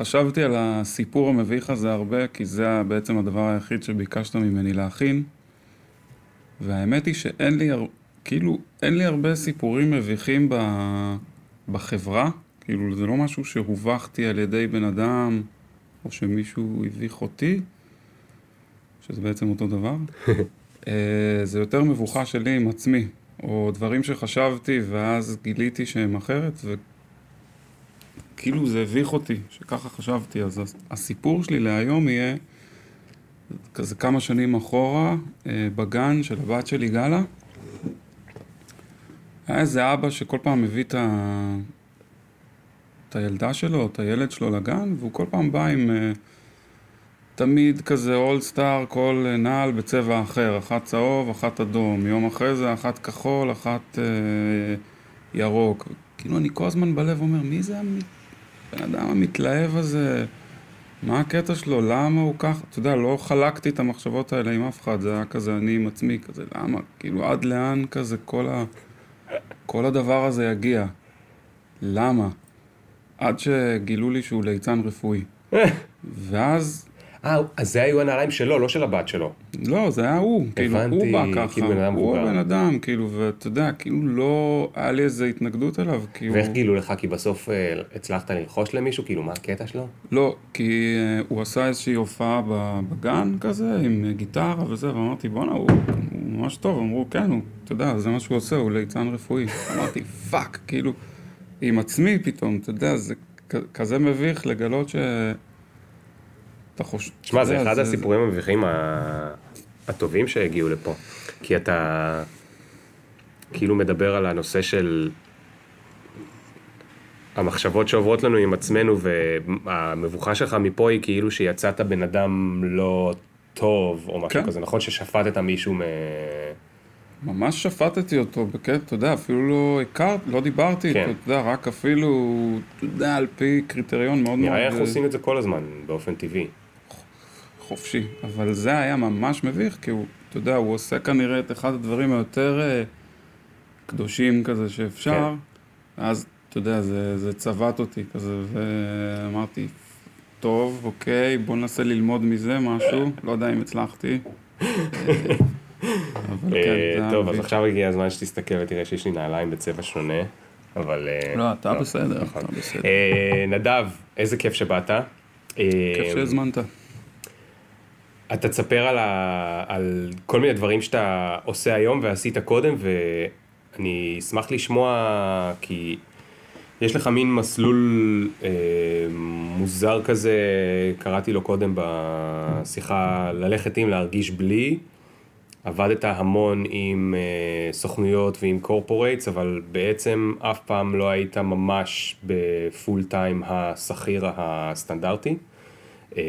חשבתי על הסיפור המביך הזה הרבה, כי זה בעצם הדבר היחיד שביקשת ממני להכין. והאמת היא שאין לי, כאילו, אין לי הרבה סיפורים מביכים ב... בחברה. כאילו, זה לא משהו שהובכתי על ידי בן אדם, או שמישהו הביך אותי, שזה בעצם אותו דבר. אה, זה יותר מבוכה שלי עם עצמי, או דברים שחשבתי ואז גיליתי שהם אחרת, וכאילו זה הביך אותי, שככה חשבתי. אז הסיפור שלי להיום יהיה כזה כמה שנים אחורה, אה, בגן של הבת שלי גלה. היה איזה אבא שכל פעם מביא את, ה... את הילדה שלו, את הילד שלו לגן, והוא כל פעם בא עם... Uh, תמיד כזה אולסטאר, כל נעל בצבע אחר, אחת צהוב, אחת אדום, יום אחרי זה אחת כחול, אחת אה, ירוק. כאילו אני כל הזמן בלב אומר, מי זה הבן אדם המתלהב הזה? מה הקטע שלו? למה הוא ככה? אתה יודע, לא חלקתי את המחשבות האלה עם אף אחד, זה היה כזה אני עם עצמי, כזה למה? כאילו עד לאן כזה כל, ה... כל הדבר הזה יגיע? למה? עד שגילו לי שהוא ליצן רפואי. ואז אה, אז זה היו הנעליים שלו, לא של הבת שלו. לא, זה היה הוא, כאילו, הוא בא ככה, כאילו בן אדם הוא הבן אדם, כאילו, ואתה יודע, כאילו לא, היה לי איזו התנגדות אליו, כאילו... ואיך גילו לך? כי בסוף אה, הצלחת ללחוש למישהו, כאילו, מה הקטע שלו? לא, כי אה, הוא עשה איזושהי הופעה בגן כזה, עם גיטרה וזה, ואמרתי, בואנה, הוא ממש טוב, אמרו, כן, הוא, אתה יודע, זה מה שהוא עושה, הוא ליצן רפואי. אמרתי, fuck, כאילו, עם עצמי פתאום, אתה יודע, זה כזה מביך לגלות ש... אתה חושב... תשמע, זה אחד הסיפורים המביכים הטובים שהגיעו לפה. כי אתה כאילו מדבר על הנושא של המחשבות שעוברות לנו עם עצמנו, והמבוכה שלך מפה היא כאילו שיצאת בן אדם לא טוב, או משהו כן. כזה, נכון? ששפטת מישהו מ... ממש שפטתי אותו, בקטע, אתה יודע, אפילו לא הכרת, לא דיברתי כן. אתה יודע, רק אפילו, אתה יודע, על פי קריטריון מאוד מאוד... נראה איך עושים את זה כל הזמן, באופן טבעי. חופשי, אבל זה היה ממש מביך, כי הוא, אתה יודע, הוא עושה כנראה את אחד הדברים היותר uh, קדושים כזה שאפשר, כן. אז, אתה יודע, זה, זה צבט אותי כזה, ואמרתי, טוב, אוקיי, בוא ננסה ללמוד מזה משהו, לא יודע אם הצלחתי. אבל כן, טוב, אז עכשיו הגיע הזמן שתסתכל ותראה שיש לי נעליים בצבע שונה, אבל... אה, לא, אתה לא, בסדר, נכון. אתה בסדר. אה, נדב, איזה כיף שבאת. כיף שהזמנת. אתה תספר על, ה... על כל מיני דברים שאתה עושה היום ועשית קודם, ואני אשמח לשמוע, כי יש לך מין מסלול אה, מוזר כזה, קראתי לו קודם בשיחה, ללכת עם להרגיש בלי. עבדת המון עם אה, סוכנויות ועם קורפורייטס, אבל בעצם אף פעם לא היית ממש בפול טיים השכיר הסטנדרטי. אה,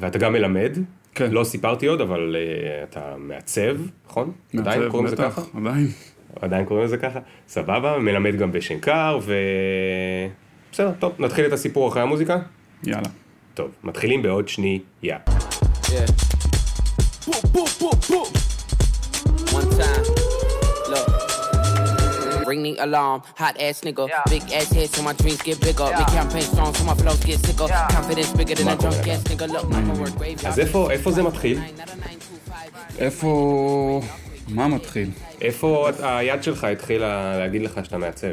ואתה גם מלמד, כן. לא סיפרתי עוד, אבל uh, אתה מעצב, נכון? מעצב, עדיין קוראים לזה ככה? עדיין. עדיין קוראים לזה ככה? סבבה, מלמד גם בשנקר, ו... בסדר, טוב, נתחיל את הסיפור אחרי המוזיקה? יאללה. טוב, מתחילים בעוד שנייה. Yeah. One time. Ring the alarm. Hot ass nigga, yeah. big ass head so my dreams get bigger. Yeah. Make campaign strong so my flows get sicker. Yeah. Confidence bigger than a drunk ass nigga. Look, I'ma work grave. אז איפה, איפה זה מתחיל? איפה... מה מתחיל? איפה היד שלך התחילה להגיד לך שאתה מעצב?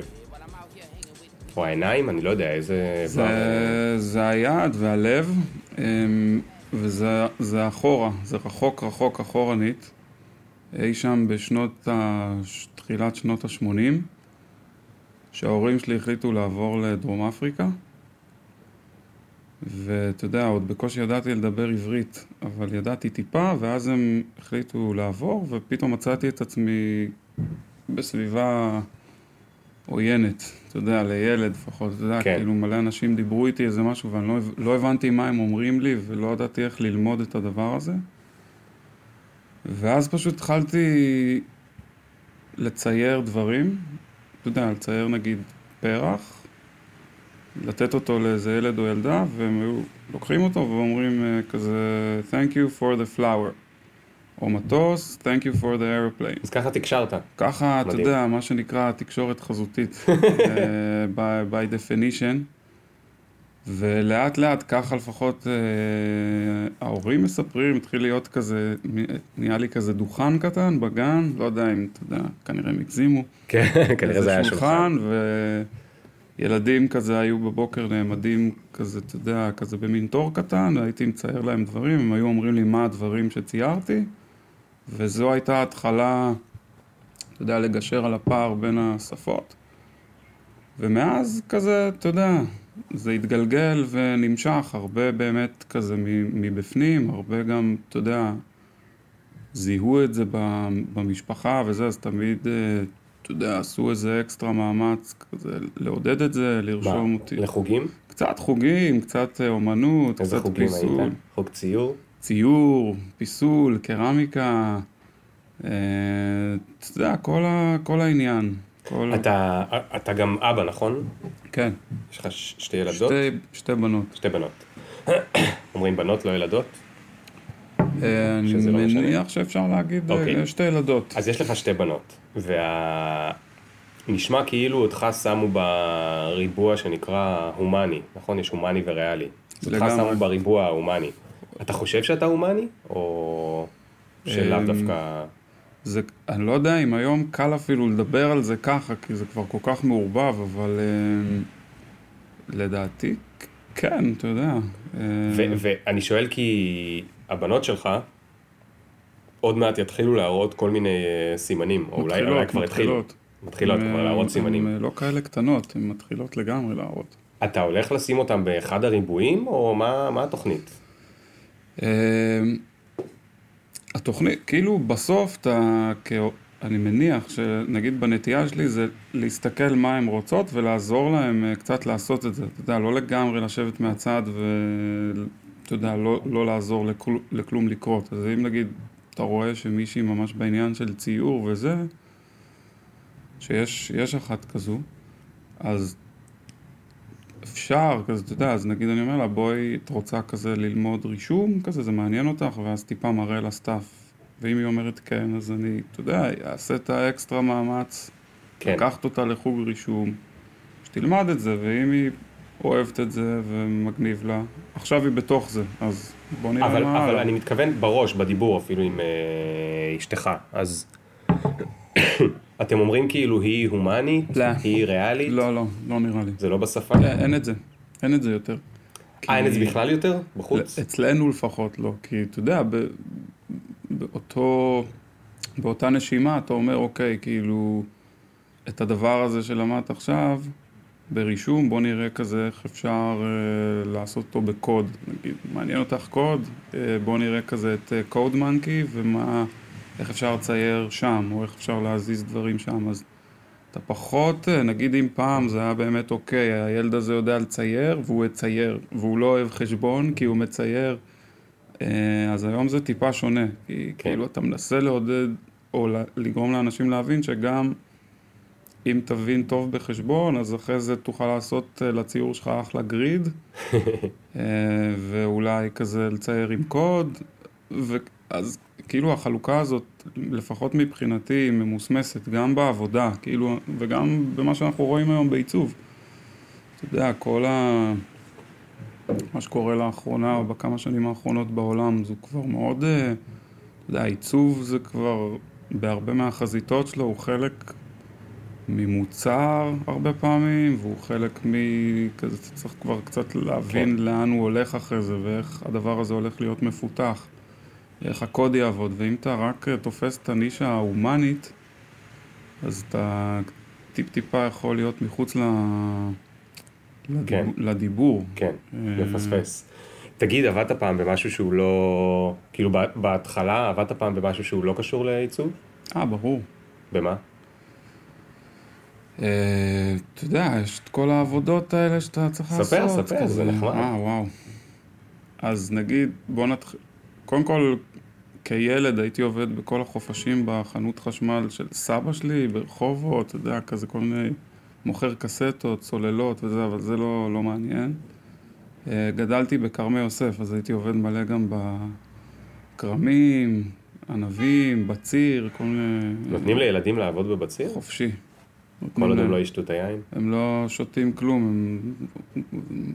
או העיניים? אני לא יודע, איזה... זה, זה היד והלב, אמ, וזה אחורה, זה רחוק רחוק אחורנית. אי שם בשנות, ה... תחילת שנות ה-80, שההורים שלי החליטו לעבור לדרום אפריקה, ואתה יודע, עוד בקושי ידעתי לדבר עברית, אבל ידעתי טיפה, ואז הם החליטו לעבור, ופתאום מצאתי את עצמי בסביבה עוינת, אתה יודע, לילד לפחות, אתה יודע, כן. כאילו מלא אנשים דיברו איתי איזה משהו, ואני לא, לא הבנתי מה הם אומרים לי, ולא ידעתי איך ללמוד את הדבר הזה. ואז פשוט התחלתי לצייר דברים, אתה יודע, לצייר נגיד פרח, לתת אותו לאיזה ילד או ילדה, והם היו לוקחים אותו ואומרים אה, כזה Thank you for the flower. או מטוס, Thank you for the airplane. אז ככה תקשרת. ככה, מדהים. אתה יודע, מה שנקרא תקשורת חזותית, uh, by, by definition. ולאט לאט ככה לפחות אה, ההורים מספרים, התחיל להיות כזה, נהיה לי כזה דוכן קטן בגן, לא יודע אם, אתה יודע, כנראה הם הגזימו. כן, כנראה זה היה שולחן. וילדים כזה היו בבוקר נעמדים כזה, אתה יודע, כזה במין תור קטן, הייתי מצייר להם דברים, הם היו אומרים לי מה הדברים שציירתי, וזו הייתה התחלה, אתה יודע, לגשר על הפער בין השפות. ומאז כזה, אתה יודע, זה התגלגל ונמשך, הרבה באמת כזה מבפנים, הרבה גם, אתה יודע, זיהו את זה במשפחה וזה, אז תמיד, אה, אתה יודע, עשו איזה אקסטרה מאמץ כזה לעודד את זה, לרשום מה, אותי. לחוגים? קצת חוגים, קצת אה, אומנות, קצת פיסול. איזה חוגים היית? חוג ציור? ציור, פיסול, קרמיקה, אה, אתה יודע, כל, ה, כל העניין. כל... אתה, אתה גם אבא, נכון? כן. יש לך שתי ילדות? שתי, שתי בנות. שתי בנות. אומרים בנות, לא ילדות? אה, אני לא מניח שאפשר להגיד okay. אה, אוקיי. שתי ילדות. אז יש לך שתי בנות, וה... נשמע כאילו אותך שמו בריבוע שנקרא הומני, נכון? יש הומני וריאלי. אותך שמו בריבוע ההומני. אתה חושב שאתה הומני? או שלאו אמ, דווקא... זה, אני לא יודע אם היום קל אפילו לדבר על זה ככה, כי זה כבר כל כך מעורבב, אבל אה, לדעתי, כן, אתה יודע. אה, ואני שואל כי הבנות שלך עוד מעט יתחילו להראות כל מיני אה, סימנים, או אולי, אולי כבר התחילו. מתחילות כבר להראות סימנים. הן לא כאלה קטנות, הן מתחילות לגמרי להראות. אתה הולך לשים אותן באחד הריבועים, או מה, מה התוכנית? התוכנית, כאילו בסוף אתה, אני מניח שנגיד בנטייה שלי זה להסתכל מה הן רוצות ולעזור להן אה, קצת לעשות את זה. אתה יודע, לא לגמרי לשבת מהצד ואתה יודע, לא, לא לעזור לכל, לכלום לקרות. אז אם נגיד אתה רואה שמישהי ממש בעניין של ציור וזה, שיש אחת כזו, אז אפשר, כזה, אתה יודע, אז נגיד אני אומר לה, בואי, את רוצה כזה ללמוד רישום, כזה, זה מעניין אותך, ואז טיפה מראה לה stuff. ואם היא אומרת כן, אז אני, אתה יודע, אעשה את האקסטרה מאמץ, כן. לקחת אותה לחוג רישום, שתלמד את זה, ואם היא אוהבת את זה ומגניב לה, עכשיו היא בתוך זה, אז בוא נראה אבל, מה... אבל אני מתכוון בראש, בדיבור אפילו עם אה, אשתך, אז אתם אומרים כאילו היא הומנית? לא. היא ריאלית? לא, לא, לא נראה לי. זה לא בשפה? אין, אין את זה, אין את זה יותר. אה, אין את זה בכלל יותר? בחוץ? אצלנו לפחות לא, כי אתה יודע, באותו, באותה נשימה אתה אומר, אוקיי, כאילו, את הדבר הזה שלמדת עכשיו, ברישום, בוא נראה כזה איך אפשר אה, לעשות אותו בקוד, נגיד, מעניין אותך קוד, אה, בוא נראה כזה את קוד אה, מנקי ומה, איך אפשר לצייר שם, או איך אפשר להזיז דברים שם, אז אתה פחות, אה, נגיד אם פעם זה היה באמת אוקיי, הילד הזה יודע לצייר והוא יצייר, והוא לא אוהב חשבון כי הוא מצייר, אה, אז היום זה טיפה שונה, כי כן. כאילו אתה מנסה לעודד, או לגרום לאנשים להבין שגם אם תבין טוב בחשבון, אז אחרי זה תוכל לעשות אה, לציור שלך אחלה גריד, ואולי כזה לצייר עם קוד, ואז כאילו החלוקה הזאת, לפחות מבחינתי, היא ממוסמסת גם בעבודה, כאילו, וגם במה שאנחנו רואים היום בעיצוב. אתה יודע, כל ה... מה שקורה לאחרונה, או בכמה שנים האחרונות בעולם, זה כבר מאוד... אה, אתה יודע, העיצוב זה כבר, בהרבה מהחזיתות שלו, הוא חלק ממוצר הרבה פעמים, והוא חלק מ... כזה, אתה צריך כבר קצת להבין כן. לאן הוא הולך אחרי זה, ואיך הדבר הזה הולך להיות מפותח. איך הקוד יעבוד, ואם אתה רק אה, תופס את הנישה ההומנית, אז אתה טיפ-טיפה יכול להיות מחוץ ל... כן. לדיבור. כן, לפספס. אה, תגיד, עבדת פעם במשהו שהוא לא... כאילו בהתחלה עבדת פעם במשהו שהוא לא קשור לעיצוב? אה, ברור. במה? אה, אתה יודע, יש את כל העבודות האלה שאתה צריך לעשות. ספר, ספר, זה נחמד. אה, וואו. אז נגיד, בוא נתחיל... קודם כל, כילד הייתי עובד בכל החופשים בחנות חשמל של סבא שלי ברחובות, אתה יודע, כזה כל מיני מוכר קסטות, צוללות וזה, אבל זה לא, לא מעניין. אה, גדלתי בכרמי יוסף, אז הייתי עובד מלא גם בכרמים, ענבים, בציר, כל מיני... נותנים לילדים לעבוד בבציר? חופשי. כל עוד הם לא ישתו את היין. הם לא שותים כלום, הם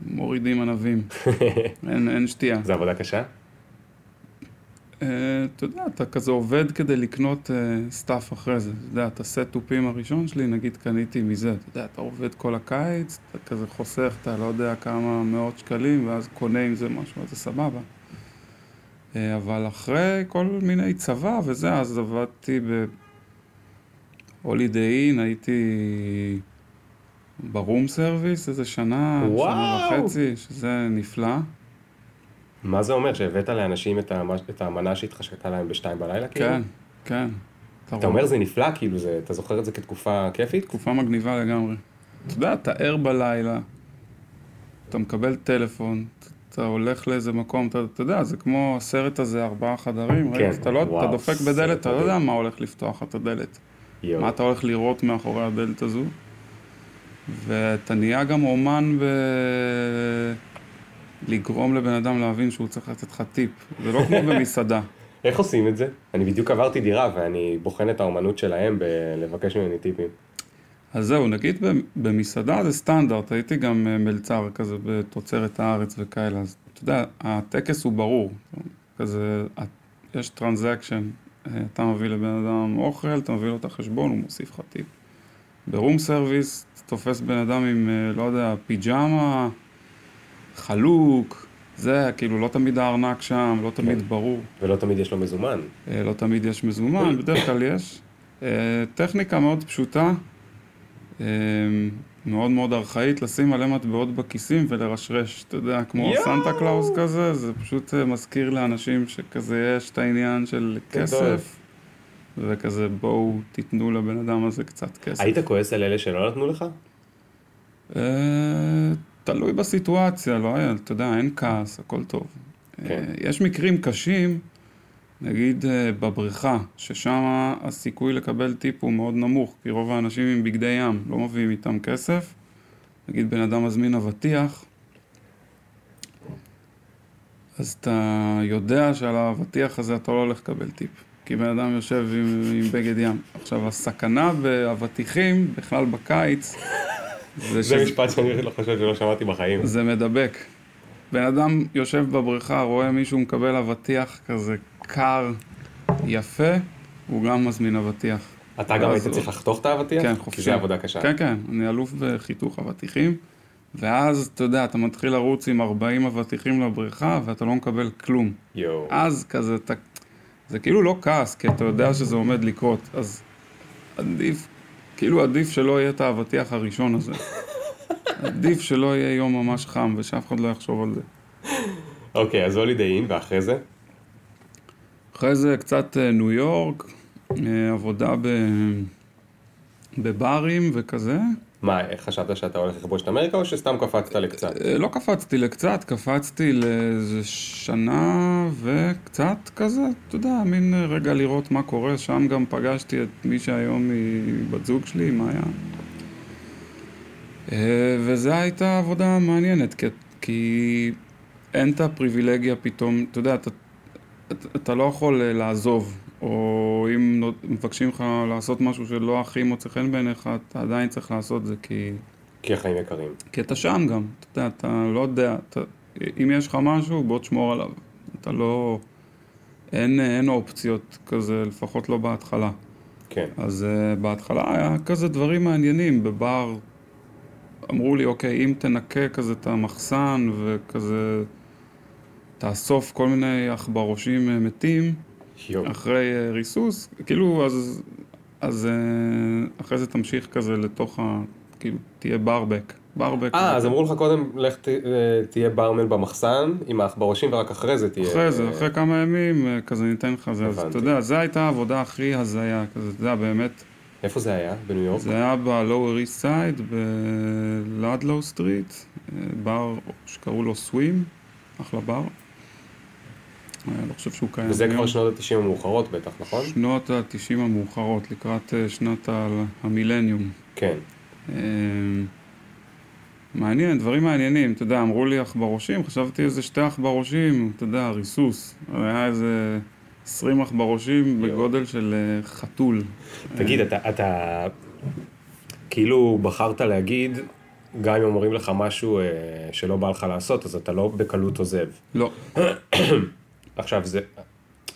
מורידים ענבים. אין, אין שתייה. זה עבודה קשה? אה, אתה יודע, אתה כזה עובד כדי לקנות stuff אחרי זה. אתה יודע, את הסט תופים הראשון שלי, נגיד קניתי מזה. אתה יודע, אתה עובד כל הקיץ, אתה כזה חוסך, אתה לא יודע כמה מאות שקלים, ואז קונה עם זה משהו, אז זה סבבה. אה, אבל אחרי כל מיני צבא וזה, אז עבדתי ב Holiday Inn, הייתי ב room service איזה שנה, וואו. שנה וחצי, שזה נפלא. מה זה אומר? שהבאת לאנשים את, המ... את המנה שהתחשקה להם בשתיים בלילה? כאילו? כן, כן. אתה רואה- אומר זה נפלא, כאילו, זה... אתה זוכר את זה כתקופה כיפית? תקופה מגניבה לגמרי. אתה יודע, אתה ער בלילה, אתה מקבל טלפון, אתה הולך לאיזה מקום, אתה, אתה יודע, זה כמו הסרט הזה, ארבעה חדרים, כן, רגע, אתה, לא, וואו, אתה דופק בדלת, אתה לא. יודע מה הולך לפתוח את הדלת. יואו. מה אתה הולך לראות מאחורי הדלת הזו. ואתה נהיה גם אומן ב... לגרום לבן אדם להבין שהוא צריך לתת לך טיפ. זה לא כמו במסעדה. איך עושים את זה? אני בדיוק עברתי דירה ואני בוחן את האומנות שלהם בלבקש ממני טיפים. אז זהו, נגיד במסעדה זה סטנדרט, הייתי גם אה, מלצר כזה בתוצרת הארץ וכאלה, אז אתה יודע, הטקס הוא ברור, כזה, יש transaction, אתה מביא לבן אדם אוכל, אתה מביא לו את החשבון, הוא מוסיף לך טיפ. ב room service, תופס בן אדם עם, אה, לא יודע, פיג'מה, חלוק, זה, כאילו, לא תמיד הארנק שם, לא תמיד כן. ברור. ולא תמיד יש לו מזומן. אה, לא תמיד יש מזומן, בדרך כלל יש. אה, טכניקה מאוד פשוטה, אה, מאוד מאוד ארכאית, לשים מלא מטבעות בכיסים ולרשרש, אתה יודע, כמו יואו! סנטה קלאוס כזה, זה פשוט אה, מזכיר לאנשים שכזה יש את העניין של. כסף, וכזה בואו תיתנו לבן אדם הזה קצת כסף. היית כועס על אלה שלא נתנו לך? תלוי בסיטואציה, לא היה, אתה יודע, אין כעס, הכל טוב. כן. אה, יש מקרים קשים, נגיד אה, בבריכה, ששם הסיכוי לקבל טיפ הוא מאוד נמוך, כי רוב האנשים עם בגדי ים לא מביאים איתם כסף. נגיד בן אדם מזמין אבטיח, אז אתה יודע שעל האבטיח הזה אתה לא הולך לקבל טיפ. כי בן אדם יושב עם, עם בגד ים. עכשיו, הסכנה באבטיחים, בכלל בקיץ, זה זה משפט שאני לא חושב שלא שמעתי בחיים. זה מדבק. בן אדם יושב בבריכה, רואה מישהו מקבל אבטיח כזה קר, יפה, הוא גם מזמין אבטיח. אתה גם היית צריך לחתוך את האבטיח? כן, כי חופשי. זה עבודה קשה. כן, כן, אני אלוף בחיתוך אבטיחים, ואז, אתה יודע, אתה מתחיל לרוץ עם 40 אבטיחים לבריכה, ואתה לא מקבל כלום. יואו. אז כזה, אתה... זה כאילו לא כעס, כי אתה יודע שזה עומד לקרות, אז עדיף, כאילו עדיף שלא יהיה את האבטיח הראשון הזה. עדיף שלא יהיה יום ממש חם, ושאף אחד לא יחשוב על זה. אוקיי, אז הולידיי אין, ואחרי זה? אחרי זה קצת אה, ניו יורק, אה, עבודה ב... בברים וכזה. מה, חשבת שאתה הולך לכבוש את אמריקה, או שסתם קפצת לקצת? אה, לא קפצתי לקצת, קפצתי לאיזה שנה וקצת כזה, אתה יודע, מין אה, רגע לראות מה קורה, שם גם פגשתי את מי שהיום היא בת זוג שלי, מאיה. אה, וזו הייתה עבודה מעניינת, כי, אין את הפריבילגיה פתאום, אתה יודע, אתה, אתה, לא יכול לעזוב, או אם מבקשים לך לעשות משהו שלא הכי מוצא חן בעיניך, אתה עדיין צריך לעשות זה, כי... כי החיים יקרים. כי אתה שם גם, אתה יודע, אתה לא יודע, אתה, אם יש לך משהו, בוא תשמור עליו. אתה לא... אין, אין אופציות כזה, לפחות לא בהתחלה. כן. אז uh, בהתחלה היה כזה דברים מעניינים, בבר אמרו לי, אוקיי, אם תנקה כזה את המחסן וכזה תאסוף כל מיני עכברושים אה, מתים יואו. אחרי אה, ריסוס, כאילו, אז, אז אה, אחרי זה תמשיך כזה לתוך ה... כאילו, תהיה ברבק. ברבק. אה, אז אמרו לך קודם, לך ת- אה, תהיה ברמן במחסן עם העכברושים, ורק אחרי זה תהיה... אחרי זה, אחרי כמה ימים, כזה ניתן לך זה. אז. אתה יודע, זו הייתה העבודה הכי הזיה, כזה, אתה יודע, באמת. איפה זה היה? בניו יורק? זה היה ב-Lower East Side, בלאדלו סטריט, בר שקראו לו סווים, אחלה בר. אני לא חושב שהוא קיים וזה היום. כבר שנות ה-90 המאוחרות בטח, נכון? שנות ה-90 המאוחרות, לקראת אה, שנת ה- המילניום. כן. אה, מעניין, דברים מעניינים, אתה יודע, אמרו לי עכברושים, חשבתי איזה שתי עכברושים, אתה יודע, ריסוס. היה איזה 20 עכברושים. בגודל של אה, חתול. תגיד, אתה, אתה... כאילו בחרת להגיד, גם אם אומרים לך משהו אה, שלא בא לך לעשות, אז אתה לא בקלות עוזב. לא. עכשיו, זה,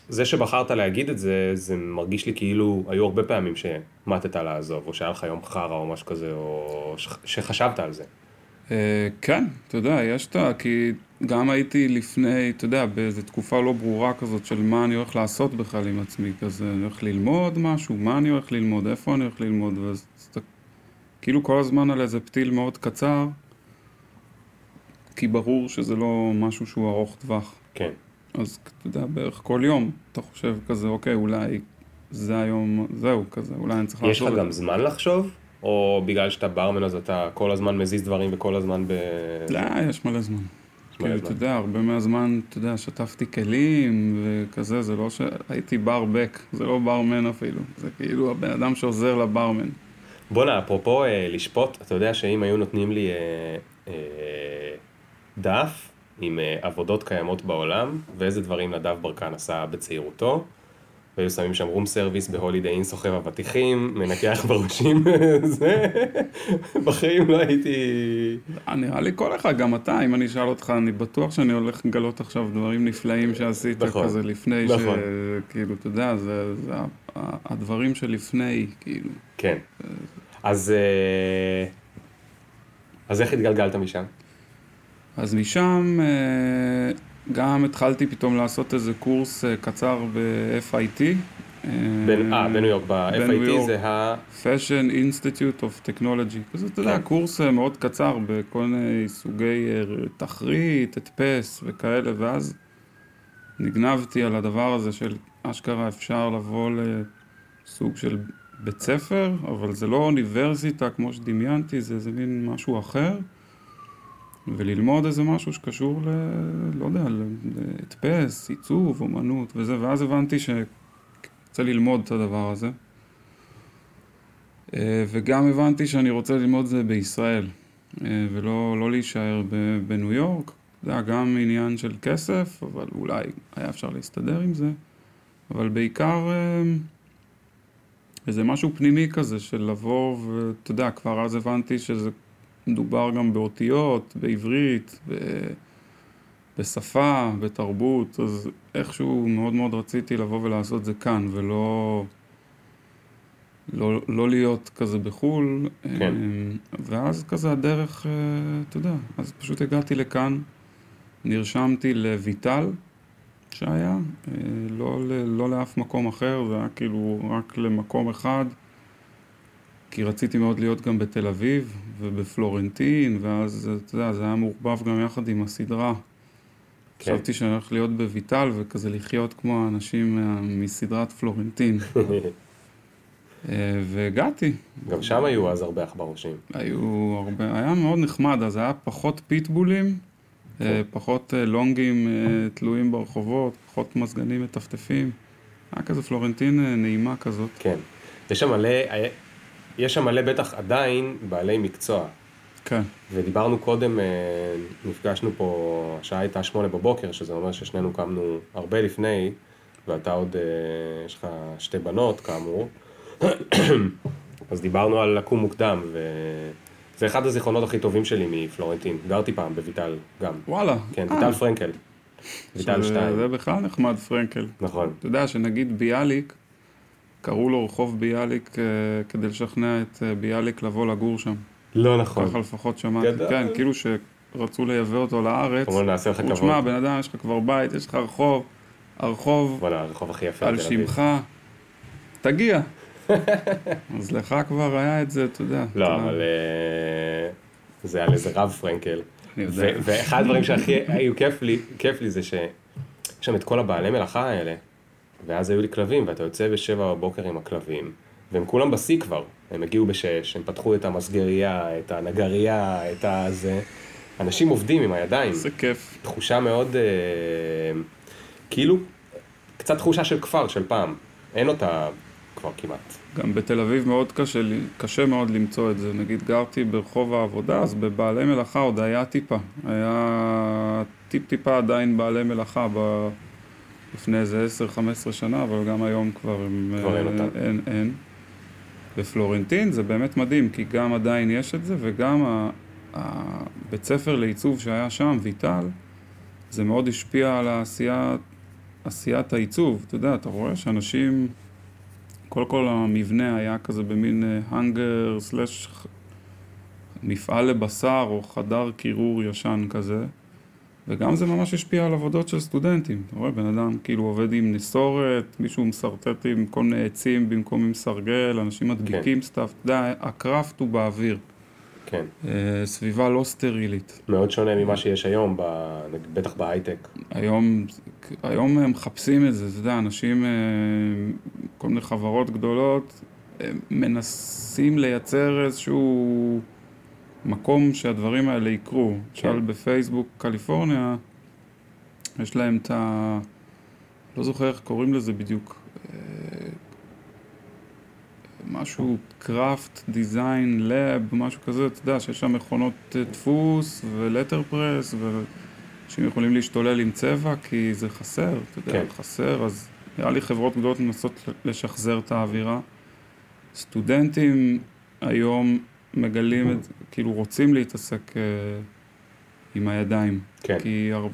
זה שבחרת להגיד את זה, זה מרגיש לי כאילו היו הרבה פעמים שמטת לעזוב, או שהיה לך יום חרא או משהו כזה, או ש, שחשבת על זה. אה, כן, אתה יודע, יש את ה... כי גם הייתי לפני, אתה יודע, באיזו תקופה לא ברורה כזאת של מה אני הולך לעשות בכלל עם עצמי, כזה, אני הולך ללמוד משהו, מה אני הולך ללמוד, איפה אני הולך ללמוד, ואז אתה כאילו כל הזמן על איזה פתיל מאוד קצר, כי ברור שזה לא משהו שהוא ארוך טווח. כן. אז אתה יודע, בערך כל יום אתה חושב כזה, אוקיי, אולי זה היום, זהו, כזה, אולי אני צריך יש לך לעשות את גם זמן לחשוב? או בגלל שאתה ברמן אז אתה כל הזמן מזיז דברים וכל הזמן ב... לא, יש מלא זמן. כאילו. אתה יודע, הרבה מהזמן, אתה יודע, שטפתי כלים וכזה, זה לא ש... הייתי ברבק, זה לא ברמן אפילו. זה כאילו הבן אדם שעוזר לברמן. בואנה, אפרופו אה, לשפוט, אתה יודע שאם היו נותנים לי אה, אה, דף עם אה, עבודות קיימות בעולם, ואיזה דברים נדב ברקן עשה בצעירותו, והיו שמים שם room service ב Holiday Inn סוחב אבטיחים, מנקה בראשים, זה, בחיים לא הייתי... אה, נראה לי כל אחד, גם אתה, אם אני אשאל אותך, אני בטוח שאני הולך לגלות עכשיו דברים נפלאים שעשית נכון, כזה לפני, נכון. שכאילו, אתה יודע, זה, הדברים שלפני, כאילו. כן. אז, אה, אז איך התגלגלת משם? אז משם אה, גם התחלתי פתאום לעשות איזה קורס אה, קצר ב-FIT. בין- אה, בניו יורק, ב-FIT. זה ה... Fashion Institute of Technology. כזה, אתה יודע, כן. קורס אה, מאוד קצר בכל מיני סוגי אה, תחריט, הדפס וכאלה, ואז נגנבתי על הדבר הזה של אשכרה אפשר לבוא לסוג של בית ספר, אבל זה לא אוניברסיטה כמו שדמיינתי, זה איזה מין משהו אחר. וללמוד איזה משהו שקשור ל... לא יודע, להדפס, עיצוב, אומנות וזה, ואז הבנתי שרוצה ללמוד את הדבר הזה. אה, וגם הבנתי שאני רוצה ללמוד את זה בישראל, אה, ולא לא להישאר בניו יורק. זה היה גם עניין של כסף, אבל אולי היה אפשר להסתדר עם זה. אבל בעיקר אה, איזה משהו פנימי כזה של לבוא, ואתה יודע, כבר אז הבנתי שזה מדובר גם באותיות, בעברית, ב... בשפה, בתרבות, אז איכשהו מאוד מאוד רציתי לבוא ולעשות זה כאן, ולא לא, לא להיות כזה בחו"ל. כן. אמ, ואז כזה הדרך, אה, אתה יודע, אז פשוט הגעתי לכאן, נרשמתי לויטל שהיה, אה, לא, לא לאף מקום אחר, זה היה כאילו רק למקום אחד. כי רציתי מאוד להיות גם בתל אביב ובפלורנטין, ואז, אתה יודע, זה היה מעורבב גם יחד עם הסדרה. כן. חשבתי שאני הולך להיות בויטל וכזה לחיות כמו האנשים מסדרת פלורנטין. אה, והגעתי. גם שם היו אז הרבה עכברושים. היו הרבה, היה מאוד נחמד, אז היה פחות פיטבולים, אה, פחות אה, לונגים תלויים ברחובות, פחות מזגנים מטפטפים. היה כזה פלורנטין נעימה כזאת. כן. יש שם מלא, יש שם מלא בטח עדיין בעלי מקצוע. כן. ודיברנו קודם, אה, נפגשנו פה, השעה הייתה שמונה בבוקר, שזה אומר ששנינו קמנו הרבה לפני, ואתה עוד, אה, יש לך שתי בנות כאמור. אז דיברנו על לקום מוקדם, וזה אחד הזיכרונות הכי טובים שלי מפלורנטין. גרתי פעם בויטל גם. וואלה. כן, אה, ויטל פרנקל. ויטל שתיים. זה בכלל נחמד, פרנקל. נכון. אתה יודע שנגיד ביאליק, קראו לו רחוב ביאליק אה, כדי לשכנע את אה, ביאליק לבוא לגור שם. לא נכון. ככה לפחות שמעתי. גדול. כן, כאילו שרצו לייבא אותו לארץ. אמרו נעשה לך כבוד. תשמע, בן אדם, יש לך כבר בית, יש לך רחוב, הרחוב וואלה, הרחוב הכי יפה. על. שמך, תגיע. אז לך כבר היה את זה, אתה יודע. לא, אתה- אבל אה, זה על איזה רב פרנקל. אני יודע. ו- ואחד הדברים שהכי היו כיף לי, כיף לי זה שיש שם את כל הבעלי מלאכה האלה, ואז היו לי כלבים, ואתה יוצא בשבע בבוקר עם הכלבים, והם כולם בשיא כבר. הם הגיעו בשש, הם פתחו את המסגרייה, את הנגרייה, את הזה. אנשים עובדים עם הידיים. איזה כיף. תחושה מאוד, אה, כאילו, קצת תחושה של כפר של פעם. אין אותה כבר כמעט. גם בתל אביב מאוד קשה, קשה מאוד למצוא את זה. נגיד גרתי ברחוב העבודה, אז בבעלי מלאכה עוד היה טיפה. היה טיפ-טיפה עדיין בעלי מלאכה ב... לפני איזה 10-15 שנה, אבל גם היום כבר הם... כבר אין אה, אותם. אין, אין. בפלורנטין זה באמת מדהים, כי גם עדיין יש את זה, וגם הבית ספר לעיצוב שהיה שם, ויטל, זה מאוד השפיע על העשייה, עשיית העיצוב. אתה יודע, אתה רואה שאנשים, קודם כל המבנה היה כזה במין האנגר סלאש מפעל לבשר או חדר קירור ישן כזה. וגם זה ממש השפיע על עבודות של סטודנטים. אתה רואה, בן אדם כאילו עובד עם נסורת, מישהו משרטט עם כל מיני עצים במקום עם סרגל, אנשים מדביקים סתיו, אתה יודע, הקראפט הוא באוויר. כן. אה, סביבה לא סטרילית. מאוד שונה ממה שיש היום, ב... בטח בהייטק. היום, היום הם מחפשים את זה, אתה יודע, אנשים, אה, כל מיני חברות גדולות, מנסים לייצר איזשהו מקום שהדברים האלה יקרו. למשל בפייסבוק קליפורניה, יש להם את ה... לא זוכר איך קוראים לזה בדיוק. אה, משהו craft, design, lab, משהו כזה, אתה יודע, שיש שם מכונות אה, דפוס ו letterpress, ואנשים יכולים להשתולל עם צבע כי זה חסר, אתה יודע, כן. חסר, אז נראה לי חברות גדולות מנסות לשחזר את האווירה. סטודנטים היום מגלים את זה, כאילו רוצים להתעסק אה, עם הידיים. כן. כי הר...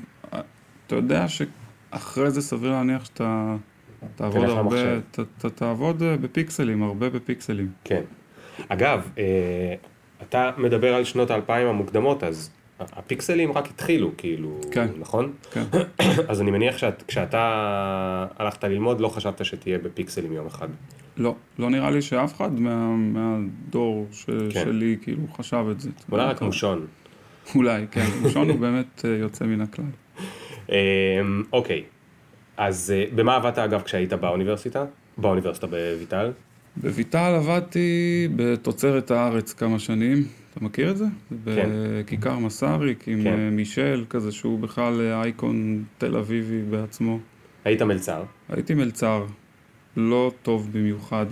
אתה יודע שאחרי זה סביר להניח שאתה תעבוד הרבה. ת, ת, תעבוד אה, בפיקסלים, הרבה בפיקסלים. כן. אגב, אה, אתה מדבר על שנות האלפיים המוקדמות, אז הפיקסלים רק התחילו, כאילו, כן. נכון? כן. אז אני מניח שכשאתה הלכת ללמוד, לא חשבת שתהיה בפיקסלים יום אחד. לא, לא נראה לי שאף אחד מה, מהדור ש, כן. שלי כאילו חשב את זה. אולי רק מושון. אולי, כן. מושון הוא באמת אה, יוצא מן הכלל. אה, אוקיי, אז אה, במה עבדת אגב כשהיית באוניברסיטה? באוניברסיטה בויטל? בויטל עבדתי בתוצרת הארץ כמה שנים. אתה מכיר את זה? כן. בכיכר מסאריק עם כן. אה, מישל, כזה שהוא בכלל אה, אייקון תל אביבי בעצמו. היית מלצר? הייתי מלצר, לא טוב במיוחד.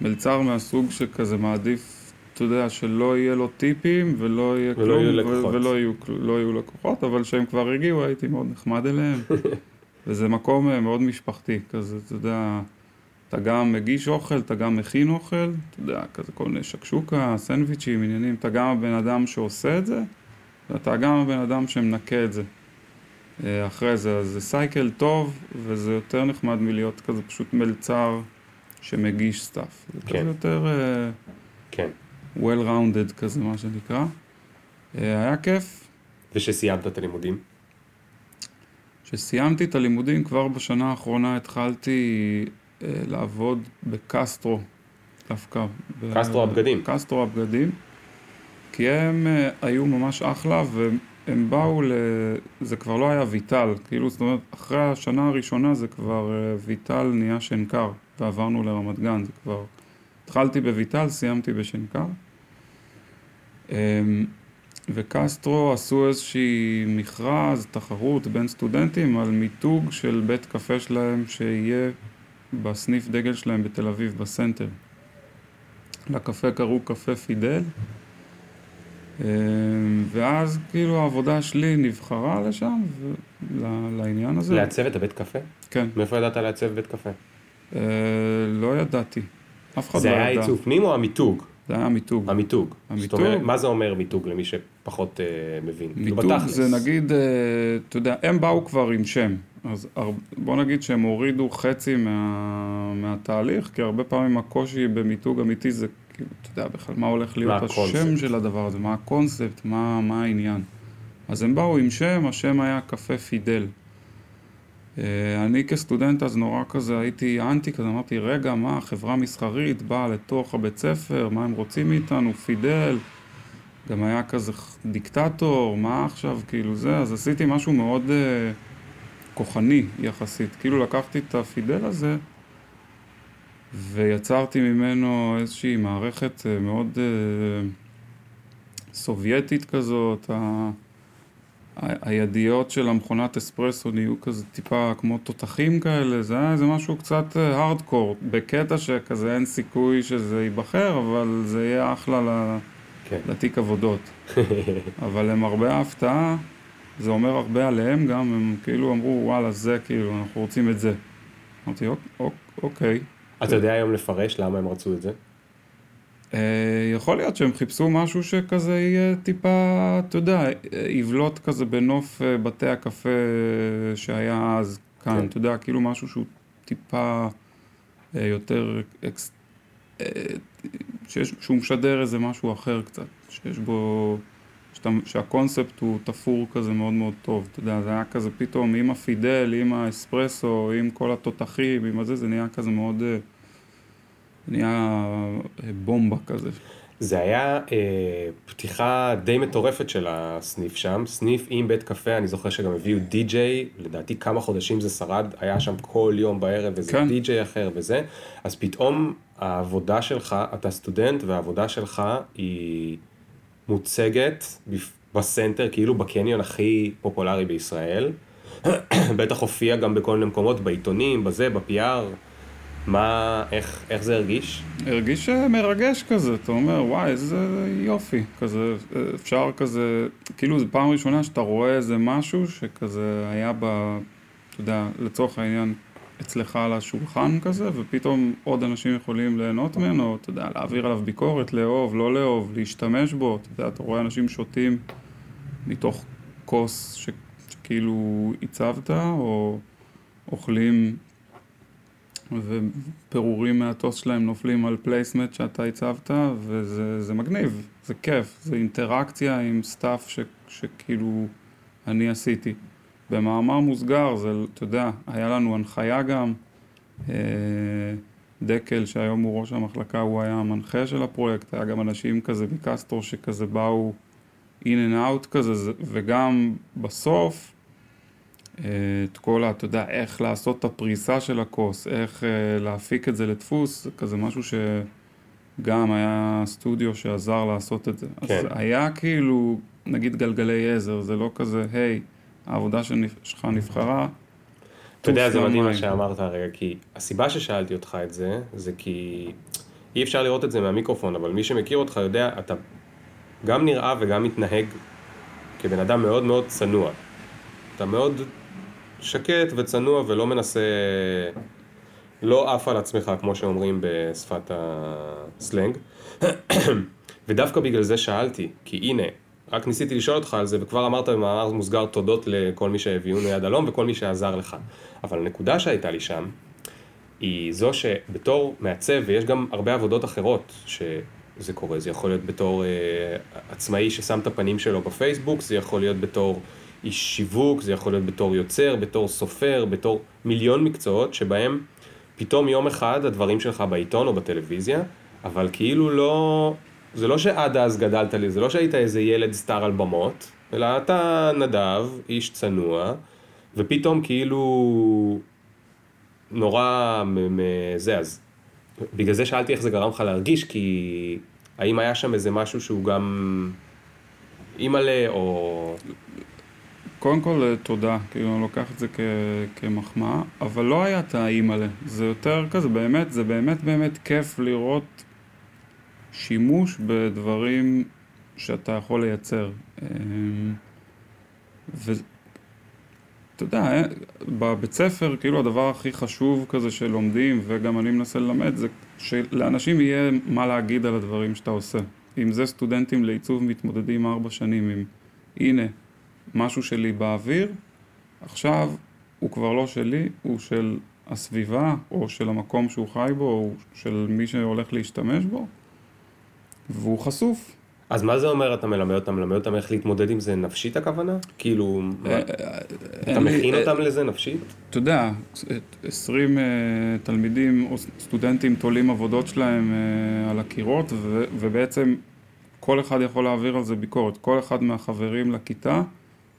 מלצר מהסוג שכזה מעדיף, אתה יודע, שלא יהיה לו טיפים ולא יהיה ולא כלום, יהיו לקוחות. ולא יהיו, כל- לא יהיו לקוחות, אבל כשהם כבר הגיעו הייתי מאוד נחמד אליהם. וזה מקום אה, מאוד משפחתי, כזה, אתה יודע, אתה גם מגיש אוכל, אתה גם מכין אוכל, אתה יודע, כזה כל מיני שקשוקה, סנדוויצ'ים, עניינים, אתה גם הבן אדם שעושה את זה, ואתה גם הבן אדם שמנקה את זה. אה, אחרי זה, אז זה cycle טוב, וזה יותר נחמד מלהיות כזה פשוט מלצר שמגיש stuff. זה כן. כזה יותר אה, כן. well-rounded כזה, מה שנקרא. אה, היה כיף. ושסיימת את הלימודים? כשסיימתי את הלימודים, כבר בשנה האחרונה התחלתי לעבוד בקסטרו, דווקא. ב- קסטרו הבגדים. קסטרו הבגדים. כי הם אה, היו ממש אחלה, והם באו ל... זה כבר לא היה ויטל, כאילו, זאת אומרת, אחרי השנה הראשונה זה כבר אה, ויטל נהיה שנקר, ועברנו לרמת גן, זה כבר... התחלתי בויטל, סיימתי בשנקר. אמ, וקסטרו עשו איזושהי מכרז, תחרות בין סטודנטים על מיתוג של בית קפה שלהם שיהיה בסניף דגל שלהם בתל אביב, בסנטר. לקפה קראו קפה פידל. אמ, ואז כאילו העבודה שלי נבחרה לשם, ו- לעניין הזה. לעצב את הבית קפה? כן. מאיפה ידעת לעצב בית קפה? אה, לא ידעתי. אף אחד לא זה ידע. היה עיצוב פנים או המיתוג? זה היה מיתוג. המיתוג. המיתוג. זאת אומרת, מה זה אומר מיתוג למי שפחות אה, מבין? כאילו, מיתוג. זה נגיד, אה, אתה יודע, הם באו כבר עם שם. אז בוא נגיד שהם הורידו חצי מה, מהתהליך, כי הרבה פעמים הקושי במיתוג אמיתי זה, כאילו, אתה יודע, בכלל מה הולך להיות מה השם הקונספט? של הדבר הזה, מה הקונספט, מה, מה העניין. אז הם באו עם שם, השם היה קפה פידל. אה, אני כסטודנט אז נורא כזה הייתי אנטי כזה, אמרתי, רגע, מה, חברה מסחרית באה לתוך הבית ספר, מה הם רוצים מאיתנו, פידל. גם היה כזה דיקטטור, מה עכשיו, כאילו זה, אז עשיתי משהו מאוד uh, כוחני יחסית. כאילו לקחתי את הפידל הזה ויצרתי ממנו איזושהי מערכת uh, מאוד uh, סובייטית כזאת. ה... הידיות של המכונת אספרסו נהיו כזה טיפה כמו תותחים כאלה, זה היה איזה משהו קצת הארדקור, בקטע שכזה אין סיכוי שזה ייבחר, אבל זה יהיה אחלה ל... כן. לתיק עבודות. אבל הם הרבה הפתעה, זה אומר הרבה עליהם גם, הם כאילו אמרו וואלה זה כאילו, אנחנו רוצים את זה. אמרתי "אוק- אוק- אוקיי, אתה יודע היום לפרש למה הם רצו את זה? אה, יכול להיות שהם חיפשו משהו שכזה יהיה טיפה, אתה יודע, יבלוט כזה בנוף אה, בתי הקפה שהיה אז כאן, כן. אתה יודע, כאילו משהו שהוא טיפה אה, יותר, אקס- אה, שיש, שהוא משדר איזה משהו אחר קצת, שיש בו, שאתה, שהקונספט הוא תפור כזה מאוד מאוד טוב, אתה יודע, זה היה כזה פתאום עם הפידל, עם האספרסו, עם כל התותחים, עם הזה, זה נהיה כזה מאוד, אה, נהיה אה, בומבה כזה. זה היה אה, פתיחה די מטורפת של הסניף שם, סניף עם בית קפה, אני זוכר שגם הביאו די-ג'יי, לדעתי כמה חודשים זה שרד, היה שם כל יום בערב איזה כן. די-ג'יי אחר וזה, אז פתאום העבודה שלך, אתה סטודנט והעבודה שלך היא מוצגת בסנטר, כאילו בקניון הכי פופולרי בישראל, בטח הופיע גם בכל מיני מקומות, בעיתונים, בזה, ב-PR, מה, איך, איך זה הרגיש? הרגיש אה, מרגש כזה, אתה אומר, וואי, איזה יופי, כזה, אה, אפשר כזה, כאילו זו פעם ראשונה שאתה רואה איזה משהו שכזה היה ב... אתה יודע, לצורך העניין, אצלך על השולחן כזה, ופתאום עוד אנשים יכולים ליהנות ממנו, אתה יודע, להעביר עליו ביקורת, לאהוב, לא לאהוב, להשתמש בו, אתה יודע, אתה רואה אנשים שותים מתוך כוס. שכאילו הצבת, או אוכלים ופירורים מהטוס שלהם נופלים על placemat שאתה הצבת, וזה זה מגניב, זה כיף, זה אינטראקציה עם stuff ש, שכאילו אני עשיתי. במאמר מוסגר, זה, אתה יודע, היה לנו הנחיה גם, אה, דקל שהיום הוא ראש המחלקה, הוא היה המנחה של הפרויקט, היה גם אנשים כזה מקסטרו שכזה באו in and out כזה, זה- וגם בסוף, אה, את כל ה... אתה יודע, איך לעשות את הפריסה של הכוס, איך אה, להפיק את זה לדפוס, זה כזה משהו שגם היה סטודיו שעזר לעשות את זה. כן. אז היה כאילו, נגיד גלגלי עזר, זה לא כזה, היי, העבודה שלך נבחרה. אתה יודע, זה מדהים מה למים." שאמרת הרגע, כי הסיבה ששאלתי אותך את זה, זה כי אי אפשר לראות את זה מהמיקרופון, אבל מי שמכיר אותך יודע, אתה גם נראה וגם מתנהג כבן אדם מאוד מאוד צנוע. אתה מאוד שקט וצנוע ולא מנסה, לא עף על עצמך, כמו שאומרים בשפת הסלנג. ודווקא בגלל זה שאלתי, כי הנה, רק ניסיתי לשאול אותך על זה, וכבר אמרת במאמר מוסגר תודות לכל מי שהביאונו יד הלום וכל מי שעזר לך. אבל הנקודה שהייתה לי שם, היא זו שבתור מעצב, ויש גם הרבה עבודות אחרות שזה קורה, זה יכול להיות בתור אה, עצמאי ששם את הפנים שלו בפייסבוק, זה יכול להיות בתור איש שיווק, זה יכול להיות בתור יוצר, בתור סופר, בתור מיליון מקצועות שבהם פתאום יום אחד הדברים שלך בעיתון או בטלוויזיה, אבל כאילו לא, זה לא שעד אז גדלת לי, זה לא שהיית איזה ילד סטאר על במות, אלא אתה נדב, איש צנוע, ופתאום כאילו נורא מ- מ- זה, אז בגלל זה שאלתי איך זה גרם לך להרגיש, כי האם היה שם איזה משהו שהוא גם אימא'לה, או... קודם כל, תודה, כאילו, אני לוקח את זה כ- כמחמאה, אבל לא היה את האימא'לה, זה יותר כזה, באמת, זה באמת באמת כיף לראות שימוש בדברים שאתה יכול לייצר. אמ, ואתה יודע, אה, בבית ספר, כאילו הדבר הכי חשוב כזה שלומדים, וגם אני מנסה ללמד, זה שלאנשים יהיה מה להגיד על הדברים שאתה עושה. אם זה סטודנטים לעיצוב מתמודדים ארבע שנים עם, הנה, משהו שלי באוויר, עכשיו הוא כבר לא שלי, הוא של הסביבה, או של המקום שהוא חי בו, או של מי שהולך להשתמש בו, והוא חשוף. אז מה זה אומר אתה מלמד אותם? מלמד אותם איך להתמודד עם זה נפשית הכוונה? כאילו, מה- אה, אתה מכין אה, אותם לזה נפשית? אתה יודע, 20 אה, תלמידים או סטודנטים תולים עבודות שלהם אה, על הקירות, ו- ובעצם כל אחד יכול להעביר על זה ביקורת. כל אחד מהחברים לכיתה,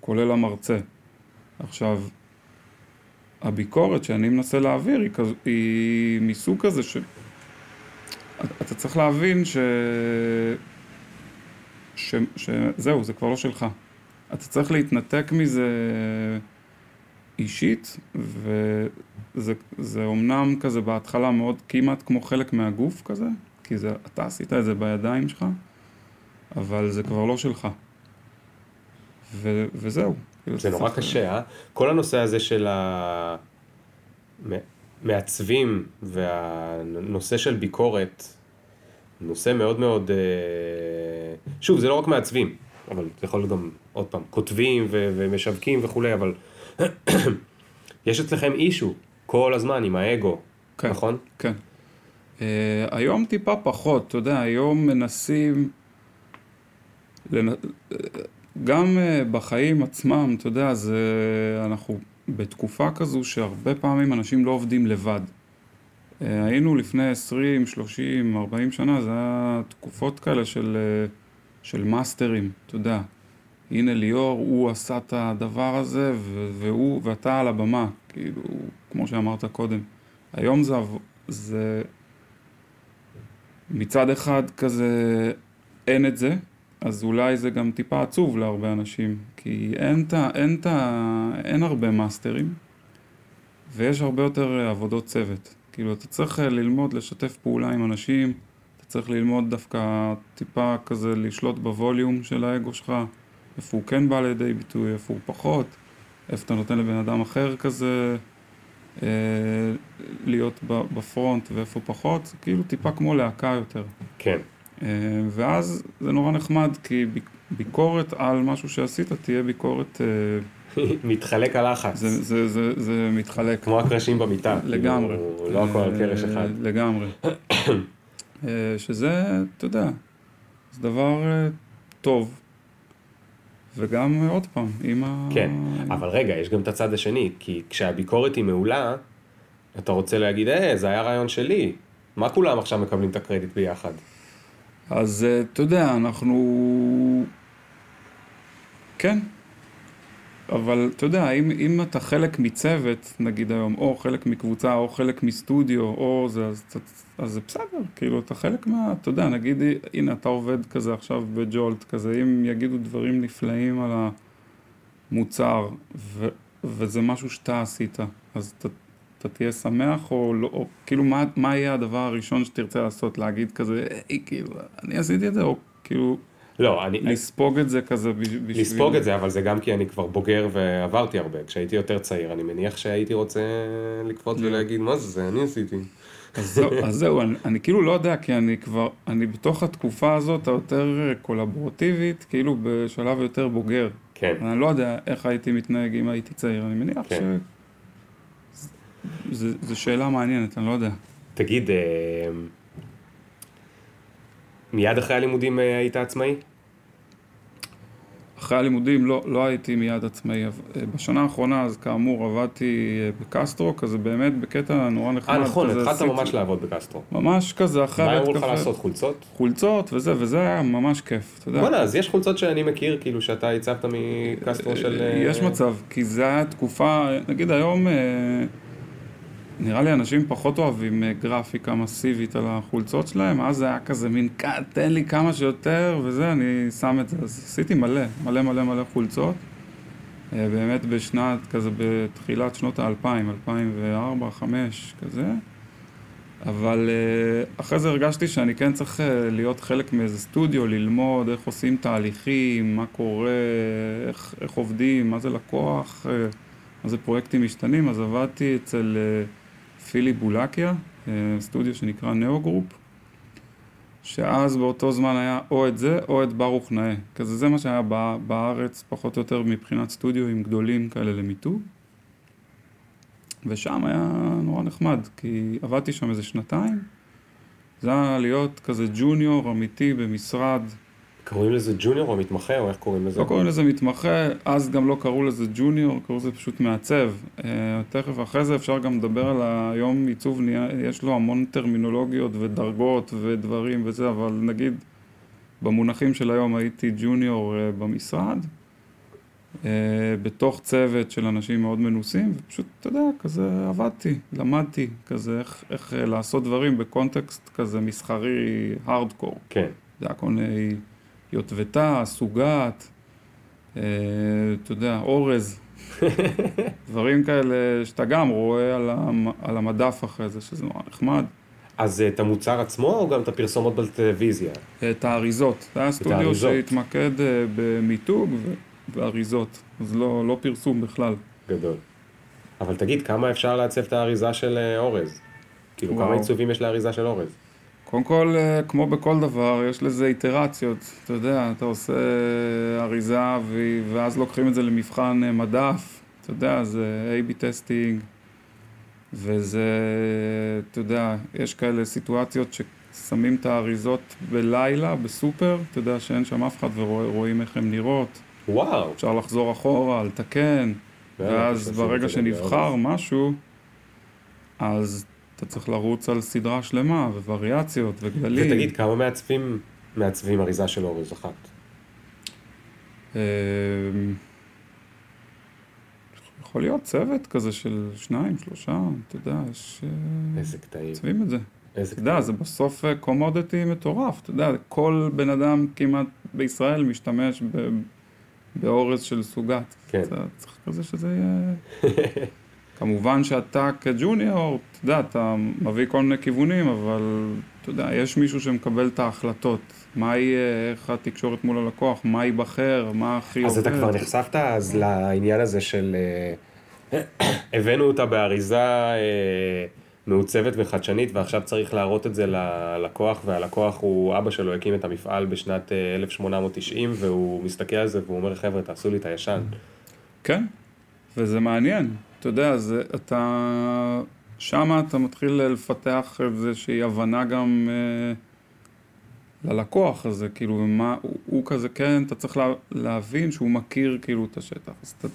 כולל המרצה. עכשיו, הביקורת שאני מנסה להעביר היא, כז... היא מסוג כזה ש... אתה צריך להבין ש... ש... שזהו, זה כבר לא שלך. אתה צריך להתנתק מזה אישית, וזה זה אומנם כזה בהתחלה מאוד כמעט כמו חלק מהגוף כזה, כי זה, אתה עשית את זה בידיים שלך, אבל זה כבר לא שלך. ו, וזהו. כאילו, זה נורא צריך- קשה, אה? כל הנושא הזה של המעצבים והנושא של ביקורת, נושא מאוד מאוד, אה, שוב, זה לא רק מעצבים, אבל זה יכול להיות גם, עוד פעם, כותבים ו- ומשווקים וכולי, אבל יש אצלכם אישו כל הזמן עם האגו, כן. נכון? כן. Uh, היום טיפה פחות, אתה יודע, היום מנסים, לנ... גם uh, בחיים עצמם, אתה יודע, זה, אנחנו בתקופה כזו שהרבה פעמים אנשים לא עובדים לבד. Uh, היינו לפני 20, 30, 40 שנה, זה היה תקופות כאלה של, uh, של מאסטרים, אתה יודע. הנה ליאור, הוא עשה את הדבר הזה, והוא, ואתה על הבמה, כאילו, כמו שאמרת קודם. היום זה, זה מצד אחד כזה אין את זה, אז אולי זה גם טיפה עצוב להרבה אנשים, כי אין, ת, אין, ת, אין הרבה מאסטרים, ויש הרבה יותר עבודות צוות. כאילו, אתה צריך ללמוד לשתף פעולה עם אנשים, אתה צריך ללמוד דווקא טיפה כזה לשלוט בווליום של האגו שלך, איפה הוא כן בא לידי ביטוי, איפה הוא פחות, איפה אתה נותן לבן אדם אחר כזה אה, להיות בפרונט ואיפה פחות, זה כאילו טיפה כמו להקה יותר. כן. אה, ואז זה נורא נחמד, כי ביקורת על משהו שעשית תהיה ביקורת... אה, מתחלק הלחץ. זה, זה, זה, זה מתחלק. כמו הקרשים במיטה. לגמרי. כאילו, לא הכל על קרש אחד. לגמרי. שזה, אתה יודע, זה דבר טוב. וגם עוד פעם, עם ה... כן, אבל רגע, יש גם את הצד השני, כי כשהביקורת היא מעולה, אתה רוצה להגיד, אה, זה היה רעיון שלי, מה כולם עכשיו מקבלים את הקרדיט ביחד? אז אה, אתה יודע, אנחנו... כן, אבל אתה יודע, אם, אם אתה חלק מצוות, נגיד היום, או חלק מקבוצה, או חלק מסטודיו, או זה, אז, אז זה בסדר, כאילו, אתה חלק מה... אתה יודע, נגיד, הנה, אתה עובד כזה עכשיו בג'ולט, כזה, אם יגידו דברים נפלאים על המוצר, ו, וזה משהו שאתה עשית, אז אתה, אתה תהיה שמח, או לא, או כאילו, מה, מה יהיה הדבר הראשון שתרצה לעשות? להגיד כזה, היי, כאילו, אני עשיתי את זה, או כאילו... לא, אני... לספוג את זה כזה בשביל... לספוג את זה, אבל זה גם כי אני כבר בוגר ועברתי הרבה. כשהייתי יותר צעיר, אני מניח שהייתי רוצה לקפוץ ולהגיד, מה זה, זה אני עשיתי. אז זהו, אז זהו אני, אני כאילו לא יודע, כי אני כבר, אני בתוך התקופה הזאת היותר קולבורטיבית, כאילו בשלב יותר בוגר. כן. אני לא יודע איך הייתי מתנהג אם הייתי צעיר, אני מניח כן. ש... זו שאלה מעניינת, אני לא יודע. תגיד, אה, מיד אחרי הלימודים אה, היית עצמאי? אחרי הלימודים לא, לא הייתי מיד עצמאי. אה, בשנה האחרונה, אז כאמור, עבדתי אה, בקסטרו, כזה באמת בקטע נורא נחמד. אה, נכון, התחלת ממש לעבוד בקסטרו. ממש כזה, אחרי... מה אמרו לך לעשות, חולצות? חולצות וזה, וזה היה ממש כיף, אתה יודע. בוא'נה, אז יש חולצות שאני מכיר, כאילו, שאתה הצבת מקסטרו של... יש מצב, כי זה היה תקופה, נגיד היום... נראה לי אנשים פחות אוהבים אה, גרפיקה מסיבית על החולצות שלהם, אז זה היה כזה מין, תן לי כמה שיותר, וזה, אני שם את זה. אז עשיתי מלא, מלא מלא מלא חולצות. אה, באמת בשנת, כזה בתחילת שנות האלפיים, 2004, 2005, כזה. אבל אה, אחרי זה הרגשתי שאני כן צריך להיות חלק מאיזה סטודיו, ללמוד איך עושים תהליכים, מה קורה, איך, איך עובדים, מה זה לקוח, מה זה פרויקטים משתנים, אז עבדתי אצל... פילי בולקיה, אה, סטודיו שנקרא Neo Group, שאז באותו זמן היה או את זה או את ברוך נאה. כזה זה מה שהיה בארץ פחות או יותר מבחינת סטודיו גדולים כאלה למיתוג. ושם היה נורא נחמד, כי עבדתי שם איזה שנתיים. זה היה להיות כזה ג'וניור אמיתי במשרד קוראים לזה ג'וניור או מתמחה, או איך קוראים לזה? לא קוראים לזה מתמחה, אז גם לא קראו לזה ג'וניור, קראו לזה פשוט מעצב. Uh, תכף אחרי זה אפשר גם לדבר על היום עיצוב, יש לו המון טרמינולוגיות ודרגות ודברים וזה, אבל נגיד במונחים של היום הייתי ג'וניור uh, במשרד, uh, בתוך צוות של אנשים מאוד מנוסים, ופשוט, אתה יודע, כזה עבדתי, למדתי, כזה איך, איך לעשות דברים בקונטקסט כזה מסחרי, הארדקור. כן. זה היה כל מיני... יוטבתה, סוגת, אה, אתה יודע, אורז, דברים כאלה שאתה גם רואה על, המ, על המדף אחרי זה, שזה נורא נחמד. אז את המוצר עצמו או גם את הפרסומות בטלוויזיה? את האריזות. זה היה סטודיו שהתמקד אה, במיתוג ואריזות, אז לא, לא פרסום בכלל. גדול. אבל תגיד, כמה אפשר לעצב את האריזה של אה, אורז? כאילו, וואו. כמה עיצובים יש לאריזה של אורז? קודם כל, אה, כמו בכל דבר, יש לזה איטרציות. אתה יודע, אתה עושה אריזה ו- ואז לוקחים את זה למבחן אה, מדף. אתה יודע, זה A-B testing, וזה, אתה יודע, יש כאלה סיטואציות ששמים את האריזות בלילה, בסופר, אתה יודע שאין שם אף אחד ורואים איך הן נראות. וואו. אפשר לחזור אחורה, לתקן, ואז ברגע שנבחר משהו, אז אתה צריך לרוץ על סדרה שלמה, ווריאציות, וגדלים. ותגיד, כמה מעצבים מעצבים אריזה של אורז אחת? אמ, יכול להיות צוות כזה של שניים, שלושה, אתה יודע, יש... אה, איזה קטעים. מעצבים את זה. איזה אתה יודע, זה בסוף קומודיטי מטורף, אתה יודע, כל בן אדם כמעט בישראל משתמש. באורז של סוגת. כן. אתה צריך כזה שזה יהיה... כמובן שאתה כג'וניור, אתה יודע, אתה מביא כל מיני כיוונים, אבל אתה יודע, יש מישהו שמקבל את ההחלטות. מה יהיה, איך התקשורת מול הלקוח, מה ייבחר, מה הכי עובד. אז אתה כבר נחשפת אז לעניין הזה של... אה, הבאנו אותה באריזה אה, מעוצבת וחדשנית ועכשיו צריך להראות את זה ללקוח והלקוח הוא, אבא שלו הקים את המפעל בשנת אה, 1890 והוא מסתכל על זה והוא אומר חבר'ה תעשו לי את הישן. כן, וזה מעניין. אתה יודע, זה, אתה... שמה אתה מתחיל לפתח איזושהי הבנה גם אה, ללקוח הזה, כאילו, מה, הוא, הוא כזה, כן, אתה צריך לה, להבין שהוא מכיר כאילו את השטח. אז אתה...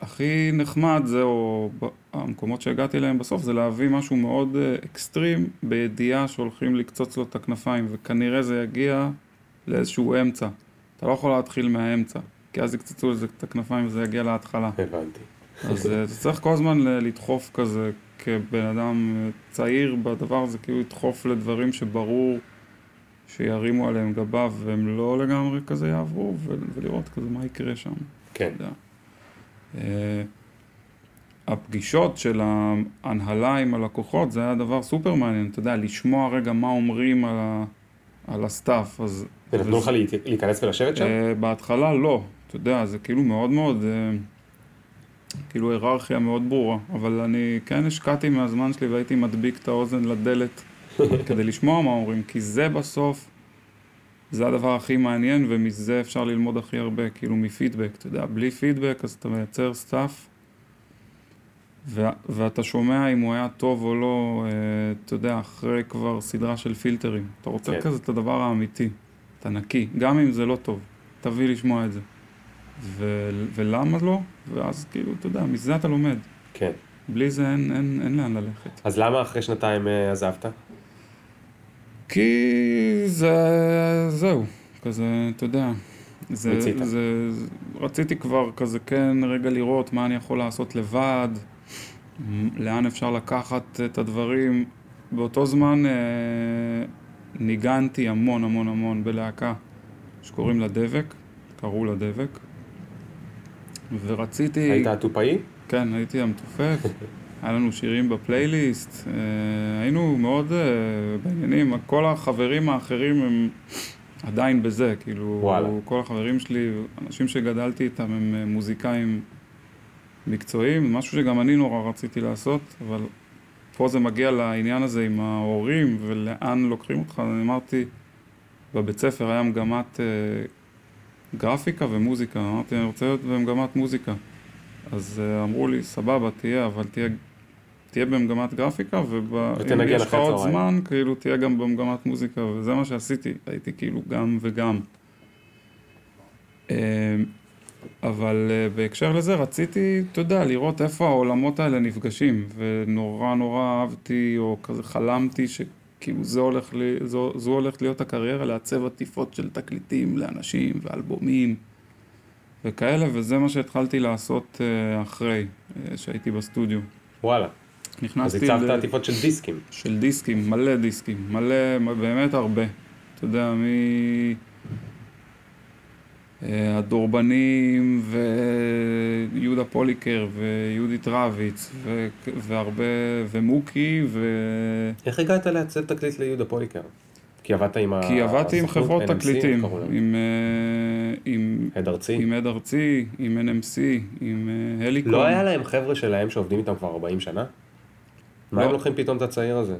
הכי נחמד זה, או המקומות שהגעתי אליהם בסוף, זה להביא משהו מאוד אה, אקסטרים, בידיעה שהולכים לקצוץ לו את הכנפיים, וכנראה זה יגיע לאיזשהו אמצע. אתה לא יכול להתחיל מהאמצע, כי אז יקצצו לזה את הכנפיים וזה יגיע להתחלה. הבנתי. אז אה, אתה צריך כל הזמן לדחוף כזה, כבן אדם אה, צעיר בדבר הזה, כאילו לדחוף לדברים שברור שירימו עליהם גבה והם לא לגמרי כזה יעברו, ולראות כזה מה יקרה שם. כן. אה, הפגישות של ההנהלה עם הלקוחות זה היה דבר סופר מעניין, אתה יודע, לשמוע רגע מה אומרים על, ה, על ה stuff. אז... ונתנו לך להיכנס ולשבת שם? אה, בהתחלה לא, אתה יודע, זה כאילו מאוד מאוד, אה, כאילו היררכיה מאוד ברורה, אבל אני כן השקעתי מהזמן שלי והייתי מדביק את האוזן לדלת כדי לשמוע מה אומרים, כי זה בסוף, זה הדבר הכי מעניין ומזה אפשר ללמוד הכי הרבה, כאילו מפידבק, אתה יודע, בלי פידבק אז אתה מייצר stuff ו- ואתה שומע אם הוא היה טוב או לא, אה, אתה יודע, אחרי כבר סדרה של פילטרים. אתה רוצה כן. כזה את הדבר האמיתי, אתה נקי, גם אם זה לא טוב, תביא לשמוע את זה. ו- ולמה לא? ואז כאילו, אתה יודע, מזה אתה לומד. כן. בלי זה אין, אין, אין לאן ללכת. אז למה אחרי שנתיים אה, עזבת? כי זה, זהו, כזה, אתה יודע. זה, מיצית. זה, זה, רציתי כבר כזה כן רגע לראות מה אני יכול לעשות לבד, לאן אפשר לקחת את הדברים. באותו זמן אה, ניגנתי המון המון המון בלהקה שקוראים לה דבק, קראו לה דבק, ורציתי... היית הטופאי? כן, הייתי המתופף, היה לנו שירים בפלייליסט, אה, היינו מאוד אה, בעניינים, כל החברים האחרים הם עדיין בזה, כאילו, וואלה. כל החברים שלי, אנשים שגדלתי איתם הם אה, מוזיקאים מקצועיים, משהו שגם אני נורא רציתי לעשות, אבל פה זה מגיע לעניין הזה עם ההורים ולאן לוקחים אותך, אני אמרתי, בבית ספר היה מגמת גרפיקה ומוזיקה, אמרתי, אני רוצה להיות במגמת מוזיקה. אז אה, אמרו לי, סבבה, תהיה, אבל תהיה, תהיה במגמת גרפיקה, ואם יש לך עוד. זמן, כאילו, תהיה גם במגמת מוזיקה, וזה מה שעשיתי, הייתי כאילו גם וגם. אה, אבל אה, בהקשר לזה רציתי, אתה יודע, לראות איפה העולמות האלה נפגשים, ונורא נורא אהבתי, או כזה חלמתי שכאילו זה הולך לי, זו, זו הולכת להיות הקריירה, לעצב עטיפות של תקליטים לאנשים ואלבומים וכאלה, וזה מה שהתחלתי לעשות אה, אחרי אה, שהייתי בסטודיו. וואלה. אז נכנסתי הצבת ל- עטיפות של דיסקים. של דיסקים, מלא דיסקים, מלא, באמת הרבה. אתה יודע, מ... אה, הדורבנים ויהודה פוליקר ויהודית רביץ ו... והרבה, ומוקי ו... איך הגעת לעצב תקליט ליהודה פוליקר? כי עבדת עם ה... כי עבדתי עם חברות NMC, תקליטים? עם, אה, עם, הד ארצי. עם עד ארצי, עם NMC, עם אה, הליקון. לא היה להם חבר'ה שלהם שעובדים איתם כבר 40 שנה? מה לא. הם לוקחים פתאום את הצעיר הזה?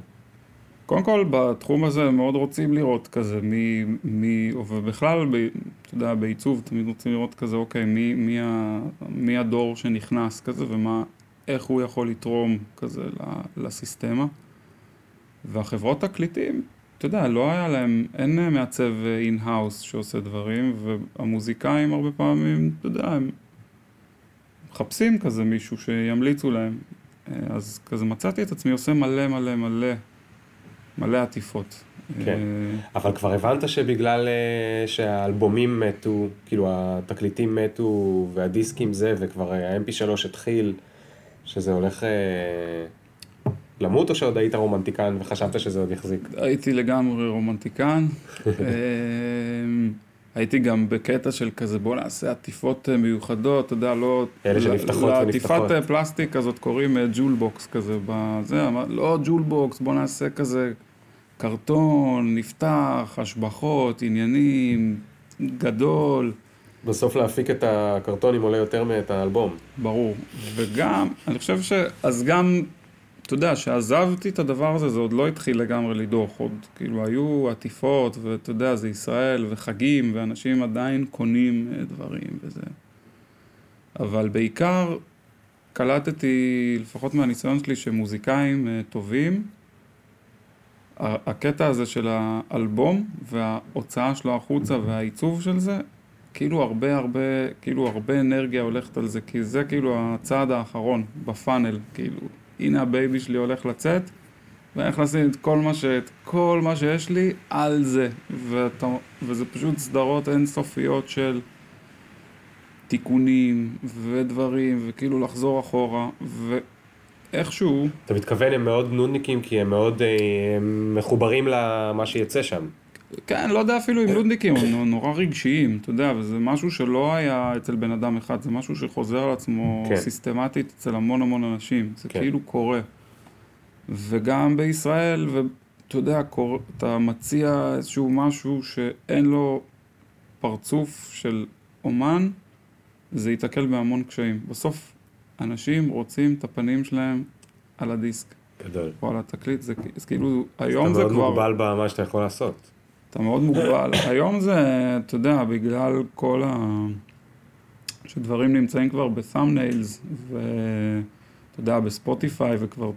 קודם כל, בתחום הזה מאוד רוצים לראות כזה, מי, מי ובכלל, ב, אתה יודע, בעיצוב תמיד רוצים לראות כזה, אוקיי, מי, מי, ה, מי הדור שנכנס כזה, ומה, איך הוא יכול לתרום כזה לסיסטמה. והחברות תקליטים, אתה יודע, לא היה להם, אין מעצב in-house שעושה דברים, והמוזיקאים הרבה פעמים, אתה יודע, הם מחפשים כזה מישהו שימליצו להם. אז כזה מצאתי את עצמי עושה מלא מלא מלא מלא עטיפות. כן, אבל כבר הבנת שבגלל אה, שהאלבומים מתו, כאילו התקליטים מתו והדיסקים זה, וכבר ה-MP3 התחיל, שזה הולך אה, למות, או שעוד היית רומנטיקן וחשבת שזה עוד יחזיק? הייתי לגמרי רומנטיקן. אה, הייתי גם בקטע של כזה, בוא נעשה עטיפות מיוחדות, אתה יודע, לא... אלה שנפתחות ונפתחות. לעטיפת פלסטיק כזאת קוראים jewel box כזה, בזה, לא jewel box, בוא נעשה כזה קרטון, נפתח, השבחות, עניינים, גדול. בסוף להפיק את הקרטונים עולה יותר מאת האלבום. ברור. וגם, אני חושב ש... אז גם, אתה יודע, שעזבתי את הדבר הזה, זה עוד לא התחיל לגמרי לדעוך. עוד, כאילו, היו עטיפות, ואתה יודע, זה ישראל, וחגים, ואנשים עדיין קונים אה, דברים וזה. אבל בעיקר, קלטתי, לפחות מהניסיון שלי, שמוזיקאים אה, טובים, הקטע הזה של האלבום וההוצאה שלו החוצה והעיצוב של זה, כאילו הרבה הרבה, כאילו הרבה אנרגיה הולכת על זה, כי זה כאילו הצעד האחרון ב funnel, כאילו, הנה ה baby שלי הולך לצאת, ואני הולך לשים את כל מה, ש... את כל מה שיש לי על זה, ואתה... וזה פשוט סדרות אינסופיות של תיקונים ודברים, וכאילו לחזור אחורה, ו... איכשהו... אתה מתכוון, הם מאוד נודניקים כי הם מאוד אה, הם מחוברים למה שיצא שם. כן, לא יודע אפילו אם נודניקים, הם נורא רגשיים, אתה יודע, וזה משהו שלא היה אצל בן אדם אחד, זה משהו שחוזר על עצמו כן. סיסטמטית אצל המון המון אנשים, זה כן. כאילו קורה. וגם בישראל, ואתה יודע, קור... אתה מציע איזשהו משהו שאין לו פרצוף של אומן, זה ייתקל בהמון קשיים. בסוף אנשים רוצים את הפנים שלהם על הדיסק. גדול. או על התקליט, זה כאילו, היום זה כבר... אתה מאוד מוגבל במה שאתה יכול לעשות. אתה מאוד מוגבל. היום זה, אתה יודע, בגלל כל ה... שדברים נמצאים כבר בסאמניילס, ואתה יודע, בספוטיפיי, וכבר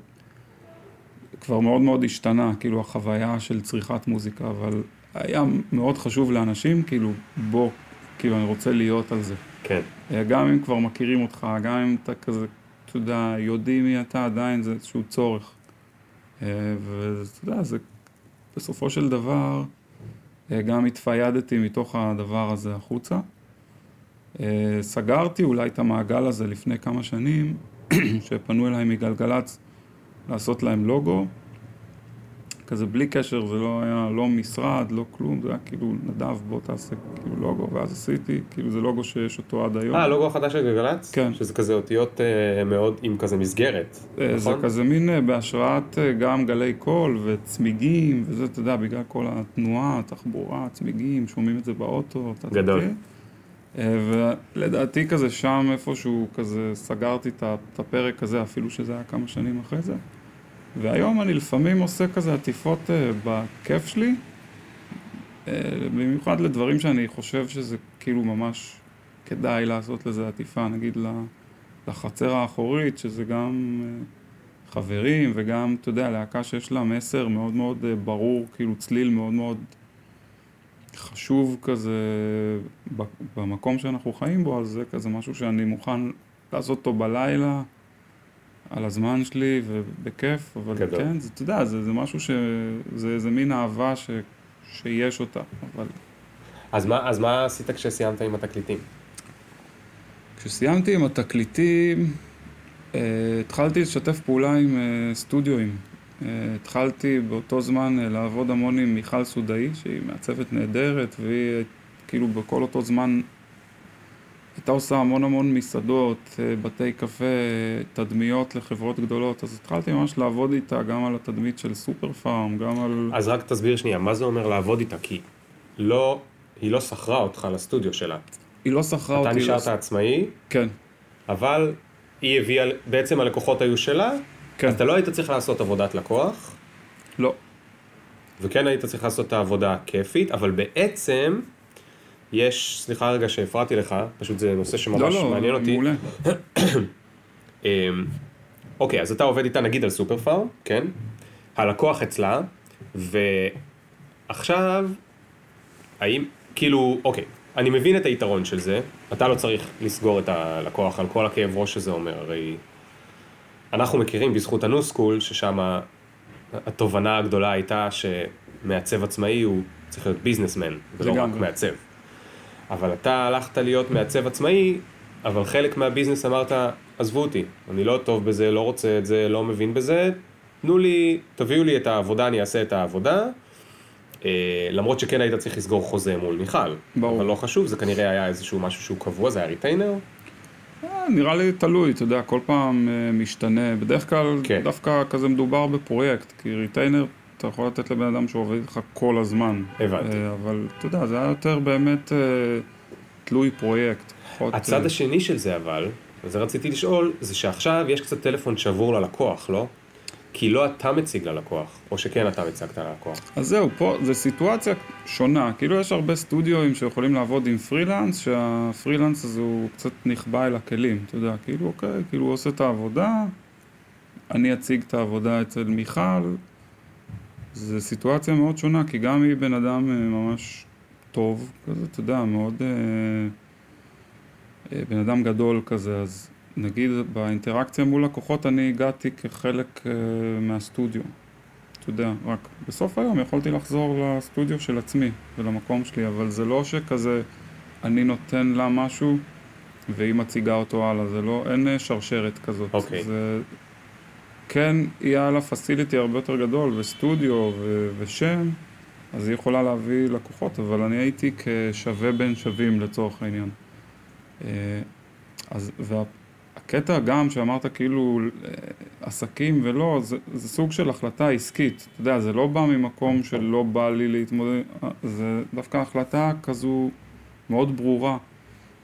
כבר מאוד מאוד השתנה, כאילו, החוויה של צריכת מוזיקה, אבל היה מאוד חשוב לאנשים, כאילו, בוא, כאילו, אני רוצה להיות על זה. כן. אה, גם אם כבר מכירים אותך, גם אם אתה כזה, אתה יודע, יודעים מי אתה, עדיין זה איזשהו צורך. אה, ואתה יודע, זה בסופו של דבר, גם התפיידתי מתוך הדבר הזה החוצה. סגרתי אולי את המעגל הזה לפני כמה שנים, שפנו אליי מגלגלצ לעשות להם לוגו. כזה בלי קשר, זה לא היה לא משרד, לא כלום, זה היה כאילו, נדב, בוא תעשה כאילו לוגו, ואז עשיתי, כאילו זה לוגו שיש אותו עד היום. אה, לוגו החדש של גלגלצ? כן. שזה כזה אותיות אה, מאוד עם כזה מסגרת, אה, נכון? זה כזה מין אה, בהשראת אה, גם גלי קול וצמיגים, וזה, אתה יודע, בגלל כל התנועה, התחבורה, צמיגים, שומעים את זה באוטו. גדול. אה, ולדעתי כזה שם איפשהו כזה סגרתי את הפרק הזה, אפילו שזה היה כמה שנים אחרי זה. והיום אני לפעמים עושה כזה עטיפות uh, בכיף שלי, uh, במיוחד לדברים שאני חושב שזה כאילו ממש כדאי לעשות לזה עטיפה, נגיד לחצר האחורית, שזה גם uh, חברים וגם, אתה יודע, להקה שיש לה מסר מאוד מאוד uh, ברור, כאילו צליל מאוד מאוד חשוב כזה במקום שאנחנו חיים בו, אז זה כזה משהו שאני מוכן לעשות אותו בלילה. על הזמן שלי ובכיף, אבל גדול. כן, זה, אתה יודע, זה, זה משהו ש... זה איזה מין אהבה ש... שיש אותה, אבל... אז מה, אז מה עשית כשסיימת עם התקליטים? כשסיימתי עם התקליטים, uh, התחלתי לשתף פעולה עם uh, סטודיואים. Uh, התחלתי באותו זמן uh, לעבוד המון עם מיכל סודאי, שהיא מעצבת נהדרת, והיא כאילו בכל אותו זמן הייתה עושה המון המון מסעדות, אה, בתי קפה, תדמיות לחברות גדולות, אז התחלתי ממש לעבוד איתה גם על התדמית של סופר פארם, גם על... אז רק תסביר שנייה, מה זה אומר לעבוד איתה? כי לא, היא לא שכרה אותך לסטודיו שלה. היא לא שכרה אותי... אתה נשארת לס... עצמאי? כן. אבל היא הביאה, בעצם הלקוחות היו שלה, כן. אז אתה לא היית צריך לעשות עבודת לקוח? לא. וכן היית צריך לעשות את העבודה הכיפית, אבל בעצם יש, סליחה רגע שהפרעתי לך, פשוט זה נושא שממש לא, לא, מעניין אותי. מעולה. אמ, אוקיי, אז אתה עובד איתה נגיד על סופר פארם, כן? הלקוח אצלה, ועכשיו, האם, כאילו, אוקיי, אני מבין את היתרון של זה, אתה לא צריך לסגור את הלקוח על כל הכאב ראש שזה אומר, הרי אנחנו מכירים בזכות ה New School, ששם התובנה הגדולה הייתה שמעצב עצמאי הוא צריך להיות businessman, ולא רק. מעצב. אבל אתה הלכת להיות מעצב עצמאי, אבל חלק מה business אמרת, עזבו אותי, אני לא טוב בזה, לא רוצה את זה, לא מבין בזה, תנו לי, תביאו לי את העבודה, אני אעשה את העבודה. אה, למרות שכן היית צריך לסגור חוזה מול מיכל. ברור. אבל לא חשוב, זה כנראה היה איזשהו משהו שהוא קבוע, זה היה retainer? אה, נראה לי תלוי, אתה יודע, כל פעם אה, משתנה. בדרך כלל כן. דווקא כזה מדובר בפרויקט, כי retainer אתה יכול לתת לבן אדם שעובד איתך כל הזמן. הבנתי. אה, אבל אתה יודע, זה היה יותר באמת אה, תלוי פרויקט. פחות, הצד אה, השני של זה אבל, וזה רציתי לשאול, זה שעכשיו יש קצת טלפון שבור ללקוח, לא? כי לא אתה מציג ללקוח, או שכן אתה הצגת ללקוח. אז זהו, פה זו סיטואציה שונה. כאילו יש הרבה סטודיואים שיכולים לעבוד עם פרילנס, שהפרילנס הזה הוא קצת נחבא אל הכלים, אתה יודע, כאילו אוקיי, כאילו הוא עושה את העבודה, אני אציג את העבודה אצל מיכל. זו סיטואציה מאוד שונה, כי גם היא בן אדם אה, ממש טוב, כזה, אתה יודע, מאוד... אה, אה, בן אדם גדול כזה, אז נגיד באינטראקציה מול לקוחות אני הגעתי כחלק מהסטודיו. אתה יודע, רק בסוף היום יכולתי לחזור לסטודיו של עצמי ולמקום שלי, אבל זה לא שכזה אני נותן לה משהו והיא מציגה אותו הלאה, זה לא, אין שרשרת כזאת. אוקיי. זה כן יהיה לה פסיליטי הרבה יותר גדול וסטודיו ו- ושם, אז היא יכולה להביא לקוחות, אבל אני הייתי כשווה בין שווים לצורך העניין. אה, אז, והקטע גם שאמרת כאילו אה, עסקים ולא, זה, זה סוג של החלטה עסקית. אתה יודע, זה לא בא ממקום של לא בא לי להתמודד, אה, זה דווקא החלטה כזו מאוד ברורה,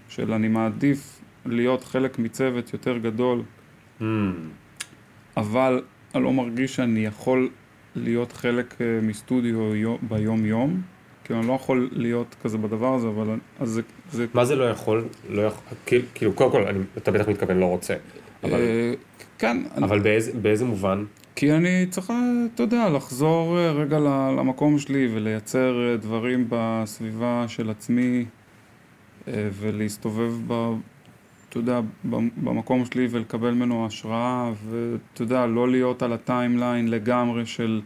של אני מעדיף להיות חלק מצוות יותר גדול, Hmm, אבל אני לא מרגיש שאני יכול להיות חלק אה, מסטודיו יו- ביום-יום. כאילו, אני לא יכול להיות כזה בדבר הזה, אבל אני- אז זה, זה מה זה לא יכול? לא יכול, כאילו- כאילו, קודם כל, אני, אתה בטח מתכוון לא רוצה. אבל, אה, כן, אני- אבל באיזה, באיזה מובן? כי אני צריך, אה, אתה יודע, לחזור רגע למקום שלי ולייצר דברים בסביבה של עצמי ולהסתובב ב... אתה יודע, במקום שלי ולקבל ממנו השראה ואתה יודע, לא להיות על הטיימליין לגמרי של,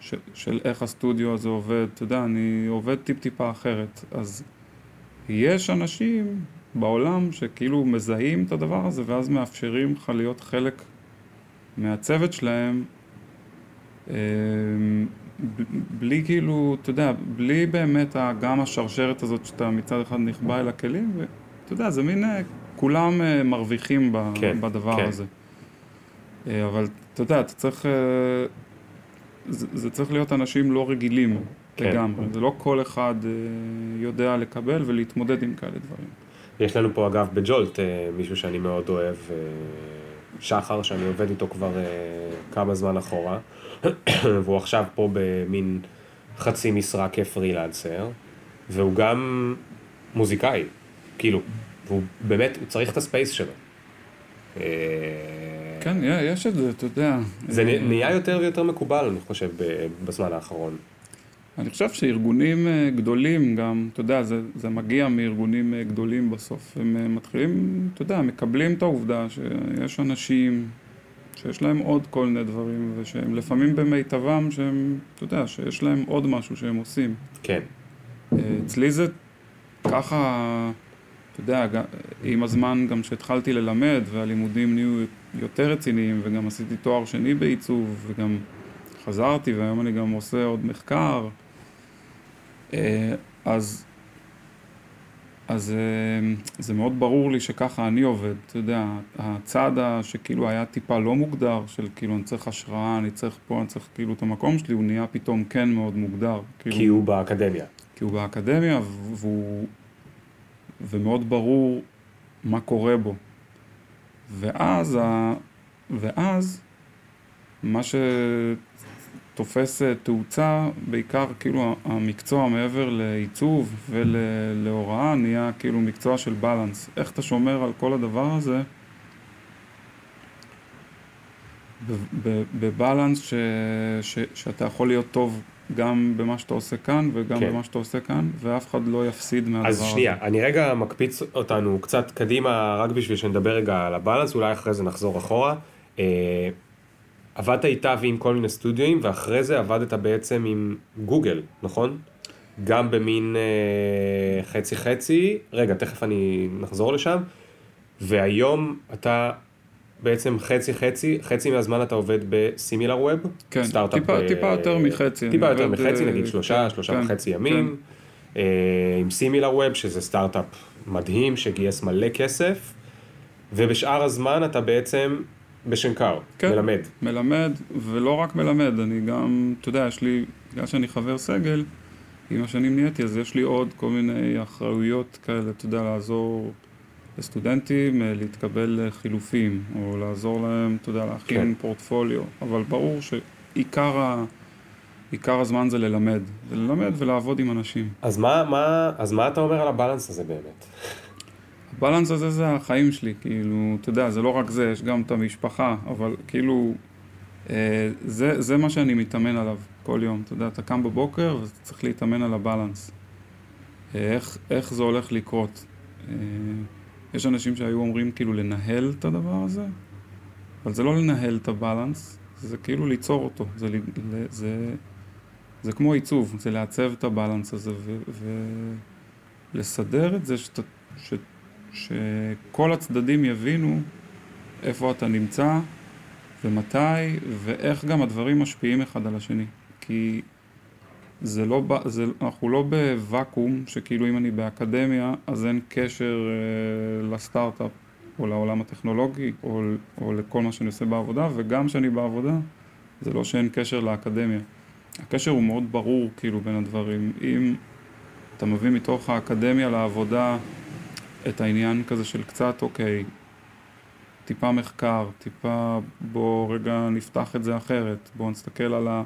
של, של איך הסטודיו הזה עובד. אתה יודע, אני עובד טיפ-טיפה אחרת. אז יש אנשים בעולם שכאילו מזהים את הדבר הזה ואז מאפשרים לך להיות חלק מהצוות שלהם, ב- בלי כאילו, אתה יודע, בלי באמת גם השרשרת הזאת שאתה מצד אחד נכבה אל הכלים, ואתה יודע, זה מין, אה, כולם אה, מרוויחים ב- כן, בדבר כן. הזה. אה, אבל אתה יודע, אתה צריך, אה, זה, זה צריך להיות אנשים לא רגילים כן. לגמרי, זה לא כל אחד יודע לקבל ולהתמודד עם כאלה דברים. יש לנו פה אגב בג'ולט מישהו שאני מאוד אוהב, שחר, שאני עובד איתו כבר כמה זמן אחורה, והוא עכשיו פה במין חצי משרה כפרילנסר, והוא גם מוזיקאי, כאילו, והוא באמת, הוא צריך את הספייס שלו. אה, כן, יש את זה, אתה יודע. זה נהיה יותר ויותר מקובל, אני חושב, בזמן האחרון. אני חושב שארגונים אה, גדולים גם, אתה יודע, זה, זה מגיע מארגונים אה, גדולים בסוף. הם מתחילים, אתה יודע, מקבלים את העובדה שיש אנשים שיש להם עוד כל מיני דברים, ושהם לפעמים במיטבם, שהם, אתה יודע, שיש להם עוד משהו שהם עושים. כן, אצלי זה ככה, אתה יודע, עם הזמן גם שהתחלתי ללמד, והלימודים נהיו יותר רציניים, וגם עשיתי תואר שני בעיצוב, וגם חזרתי, והיום אני גם עושה עוד מחקר. אה, אז, אז אה, זה מאוד ברור לי שככה אני עובד, אתה יודע, הצעד שכאילו היה טיפה לא מוגדר, של כאילו אני צריך השראה, אני צריך פה, אני צריך כאילו את המקום שלי, הוא נהיה פתאום כן מאוד מוגדר. כאילו, כי הוא באקדמיה. כי הוא באקדמיה והוא... ומאוד ברור מה קורה בו. ואז, ה... ואז מה ש... תופס אה, תאוצה, בעיקר כאילו המקצוע מעבר לעיצוב ולהוראה נהיה כאילו מקצוע של בלנס. איך אתה שומר על כל הדבר הזה בבלנס ש, ש, שאתה יכול להיות טוב גם במה שאתה עושה כאן וגם כן. במה שאתה עושה כאן, ואף אחד לא יפסיד מהדבר הזה. אז שנייה, הזה. אני רגע מקפיץ אותנו קצת קדימה, רק בשביל שנדבר רגע על הבלנס, אולי אחרי זה נחזור אחורה. אה, עבדת איתה ועם כל מיני סטודיואים, ואחרי זה עבדת בעצם עם גוגל, נכון? גם במין אה, חצי חצי, רגע, תכף אני נחזור לשם, והיום אתה בעצם חצי חצי, חצי מהזמן אתה עובד בסימילר ווב, כן, טיפה, ב... טיפה יותר מחצי. טיפה יותר מחצי, נגיד אה, שלושה, כן, שלושה כן, וחצי ימים, כן. אה, עם סימילר ווב, שזה סטארט-אפ מדהים, שגייס מלא כסף, ובשאר הזמן אתה בעצם בשנקר, כן, מלמד. מלמד, ולא רק מלמד, אני גם, אתה יודע, יש לי, בגלל שאני חבר סגל, עם השנים נהייתי, אז יש לי עוד כל מיני אחריויות כאלה, אתה יודע, לעזור לסטודנטים אה, להתקבל לחילופים, או לעזור להם, אתה יודע, להכין כן. פורטפוליו, אבל ברור שעיקר ה... עיקר הזמן זה ללמד, זה ללמד ולעבוד עם אנשים. אז מה, מה, אז מה אתה אומר על הבלנס הזה באמת? הבלנס הזה זה החיים שלי, כאילו, אתה יודע, זה לא רק זה, יש גם את המשפחה, אבל כאילו, אה, זה, זה מה שאני מתאמן עליו כל יום, אתה יודע, אתה קם בבוקר ואתה צריך להתאמן על הבלנס. אה, איך, איך זה הולך לקרות. אה, יש אנשים שהיו אומרים כאילו לנהל את הדבר הזה, אבל זה לא לנהל את הבלנס, זה כאילו ליצור אותו, זה, זה, זה, זה כמו עיצוב, זה לעצב את הבלנס הזה ולסדר את זה שת, ש, שכל הצדדים יבינו איפה אתה נמצא ומתי ואיך גם הדברים משפיעים אחד על השני. כי זה לא, זה, אנחנו לא בוואקום, שכאילו אם אני באקדמיה, אז אין קשר אה, לסטארט-אפ, או לעולם הטכנולוגי, או, או לכל מה שאני עושה בעבודה, וגם כשאני בעבודה, זה לא שאין קשר לאקדמיה. הקשר הוא מאוד ברור, כאילו, בין הדברים. אם אתה מביא מתוך האקדמיה לעבודה את העניין כזה של קצת, אוקיי, טיפה מחקר, טיפה בוא רגע נפתח את זה אחרת, בוא נסתכל על ה...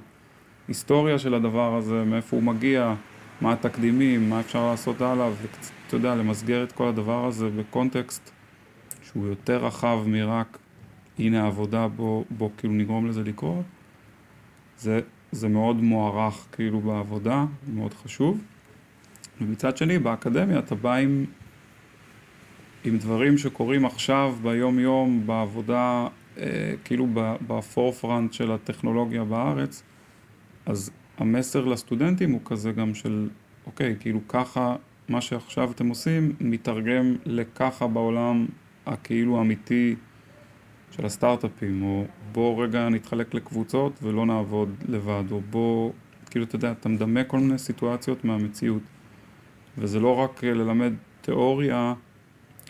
ההיסטוריה של הדבר הזה, מאיפה הוא מגיע, מה התקדימים, מה אפשר לעשות עליו, ואתה יודע, למסגר את כל הדבר הזה בקונטקסט שהוא יותר רחב מרק הנה העבודה, בו, בו כאילו נגרום לזה לקרות, זה, זה מאוד מוערך כאילו בעבודה, מאוד חשוב. ומצד שני, באקדמיה אתה בא עם, עם דברים שקורים עכשיו, ביום יום, בעבודה, אה, כאילו בפורפרנט של הטכנולוגיה בארץ, אז המסר לסטודנטים הוא כזה גם של, אוקיי, כאילו ככה, מה שעכשיו אתם עושים, מתרגם לככה בעולם הכאילו אמיתי של הסטארט-אפים, או בוא רגע נתחלק לקבוצות ולא נעבוד לבד, או בוא, כאילו, אתה יודע, אתה מדמה כל מיני סיטואציות מהמציאות. וזה לא רק ללמד תיאוריה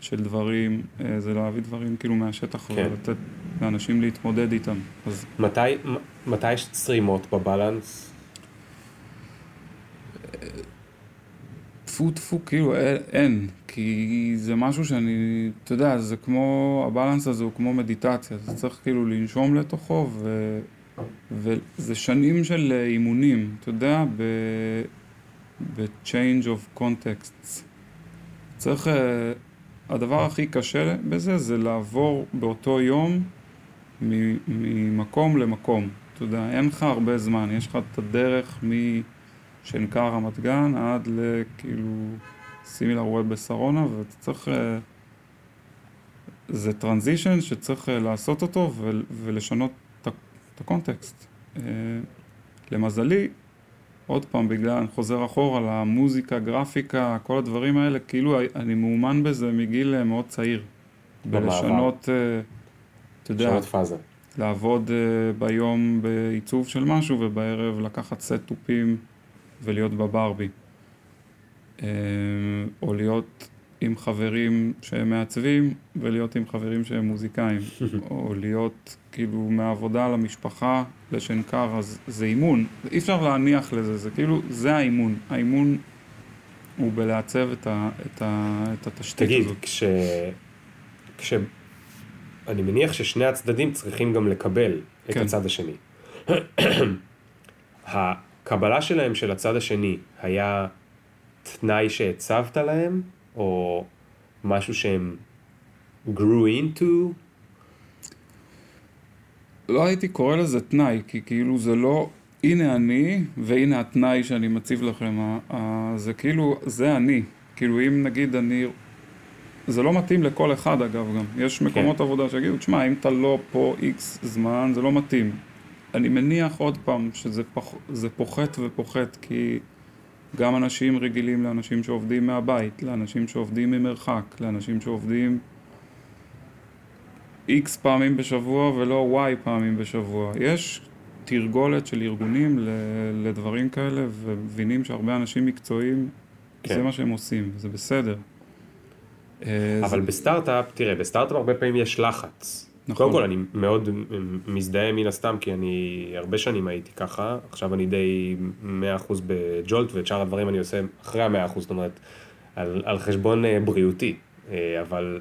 של דברים, אה, זה להביא דברים כאילו מהשטח כן. ולתת לאנשים להתמודד איתם. אז... מתי, מתי יש צרימות בבלנס? טפו טפו, כאילו אין, כי זה משהו שאני, אתה יודע, זה כמו, הבלנס הזה הוא כמו מדיטציה, זה צריך כאילו לנשום לתוכו, ו, וזה שנים של אימונים, אתה יודע, ב-change of contexts. צריך, אה, הדבר הכי קשה בזה זה לעבור באותו יום ממקום למקום. אתה יודע, אין לך הרבה זמן, יש לך את הדרך משנקר רמת גן עד לכאילו סימילר ווב בשרונה, ואתה צריך... אה, זה טרנזישן שצריך אה, לעשות אותו ולשנות את הקונטקסט. אה, למזלי, עוד פעם, בגלל, אני חוזר אחורה למוזיקה, גרפיקה, כל הדברים האלה, כאילו אני מאומן בזה מגיל מאוד צעיר. בלשנות... אתה יודע, שעות פאזה. לעבוד uh, ביום בעיצוב של משהו ובערב לקחת סט תופים ולהיות בברבי. Uh, או להיות עם חברים שהם מעצבים ולהיות עם חברים שהם מוזיקאים. או להיות כאילו מהעבודה למשפחה לשנקר, אז זה אימון. אי אפשר להניח לזה, זה כאילו, זה האימון. האימון הוא בלעצב את, ה, את, ה, את התשתית תגיד, הזאת. תגיד, כש... כש... אני מניח ששני הצדדים צריכים גם לקבל כן. את הצד השני. הקבלה שלהם של הצד השני היה תנאי שהצבת להם, או משהו שהם grew into? לא הייתי קורא לזה תנאי, כי כאילו זה לא, הנה אני, והנה התנאי שאני מציב לכם. זה כאילו, זה אני. כאילו אם נגיד אני, זה לא מתאים לכל אחד אגב גם. יש מקומות עבודה שיגידו, תשמע, אם אתה לא פה איקס זמן, זה לא מתאים. אני מניח עוד פעם שזה פח, פוחת ופוחת, כי גם אנשים רגילים לאנשים שעובדים מהבית, לאנשים שעובדים ממרחק, לאנשים שעובדים איקס פעמים בשבוע ולא וואי פעמים בשבוע. יש תרגולת של ארגונים ל- לדברים כאלה, ומבינים שהרבה אנשים מקצועיים, כן. זה מה שהם עושים, זה בסדר. אה, אבל זה- בסטארט-אפ, תראה, בסטארט-אפ הרבה פעמים יש לחץ. נכון. קודם כל, אני מאוד מזדהה מן הסתם, כי אני הרבה שנים הייתי ככה, עכשיו אני די 100% בג'ולט, ואת שאר הדברים אני עושה אחרי ה-100%, זאת אומרת, על, על חשבון אה, בריאותי. אה, אבל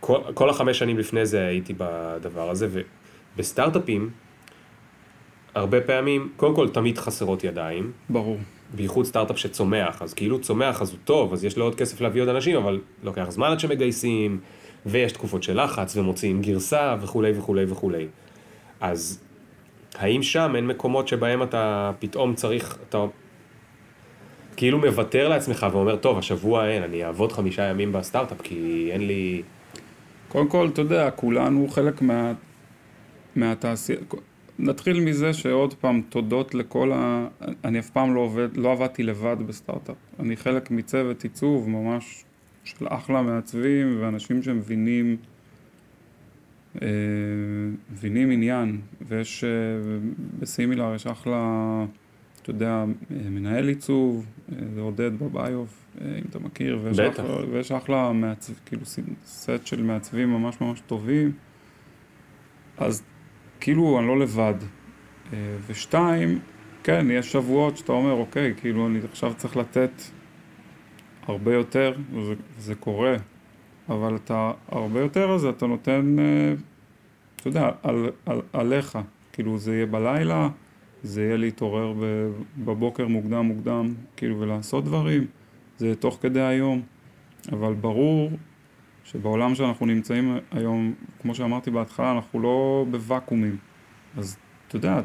כל, כל החמש שנים לפני זה הייתי בדבר הזה, ובסטארט-אפים, הרבה פעמים, קודם כל תמיד חסרות ידיים, ברור. בייחוד סטארט-אפ שצומח, אז כאילו צומח אז הוא טוב, אז יש לו עוד כסף להביא עוד אנשים, אבל לוקח זמן עד שמגייסים, ויש תקופות של לחץ, ומוציאים גרסה וכולי וכולי וכולי. אז האם שם אין מקומות שבהם אתה פתאום צריך, אתה כאילו מוותר לעצמך ואומר, טוב, השבוע אין, אני אעבוד חמישה ימים בסטארט-אפ, כי אין לי... קודם כל, אתה יודע, כולנו חלק מה, מהתעשייה. נתחיל מזה שעוד פעם, תודות לכל ה... אני אף פעם לא עובד, לא עבדתי לבד בסטארט-אפ. אני חלק מצוות עיצוב ממש של אחלה מעצבים ואנשים שמבינים אה, מבינים עניין. ויש אה, בסימילר יש אחלה, אתה יודע, אה, מנהל עיצוב, זה עודד בביוף, אה, אם אתה מכיר, ויש בטח. אחלה, ויש אחלה מעצב, כאילו סט של מעצבים ממש ממש טובים. אז כאילו אני לא לבד. אה, ושתיים, כן, יש שבועות שאתה אומר, אוקיי, כאילו אני עכשיו צריך לתת הרבה יותר, וזה, וזה קורה, אבל אתה הרבה יותר אז אתה נותן, אה, אתה יודע, על, על, עליך, כאילו זה יהיה בלילה, זה יהיה להתעורר בבוקר מוקדם מוקדם, כאילו ולעשות דברים, זה יהיה תוך כדי היום, אבל ברור שבעולם שאנחנו נמצאים היום, כמו שאמרתי בהתחלה, אנחנו לא בוואקומים. אז אתה יודע,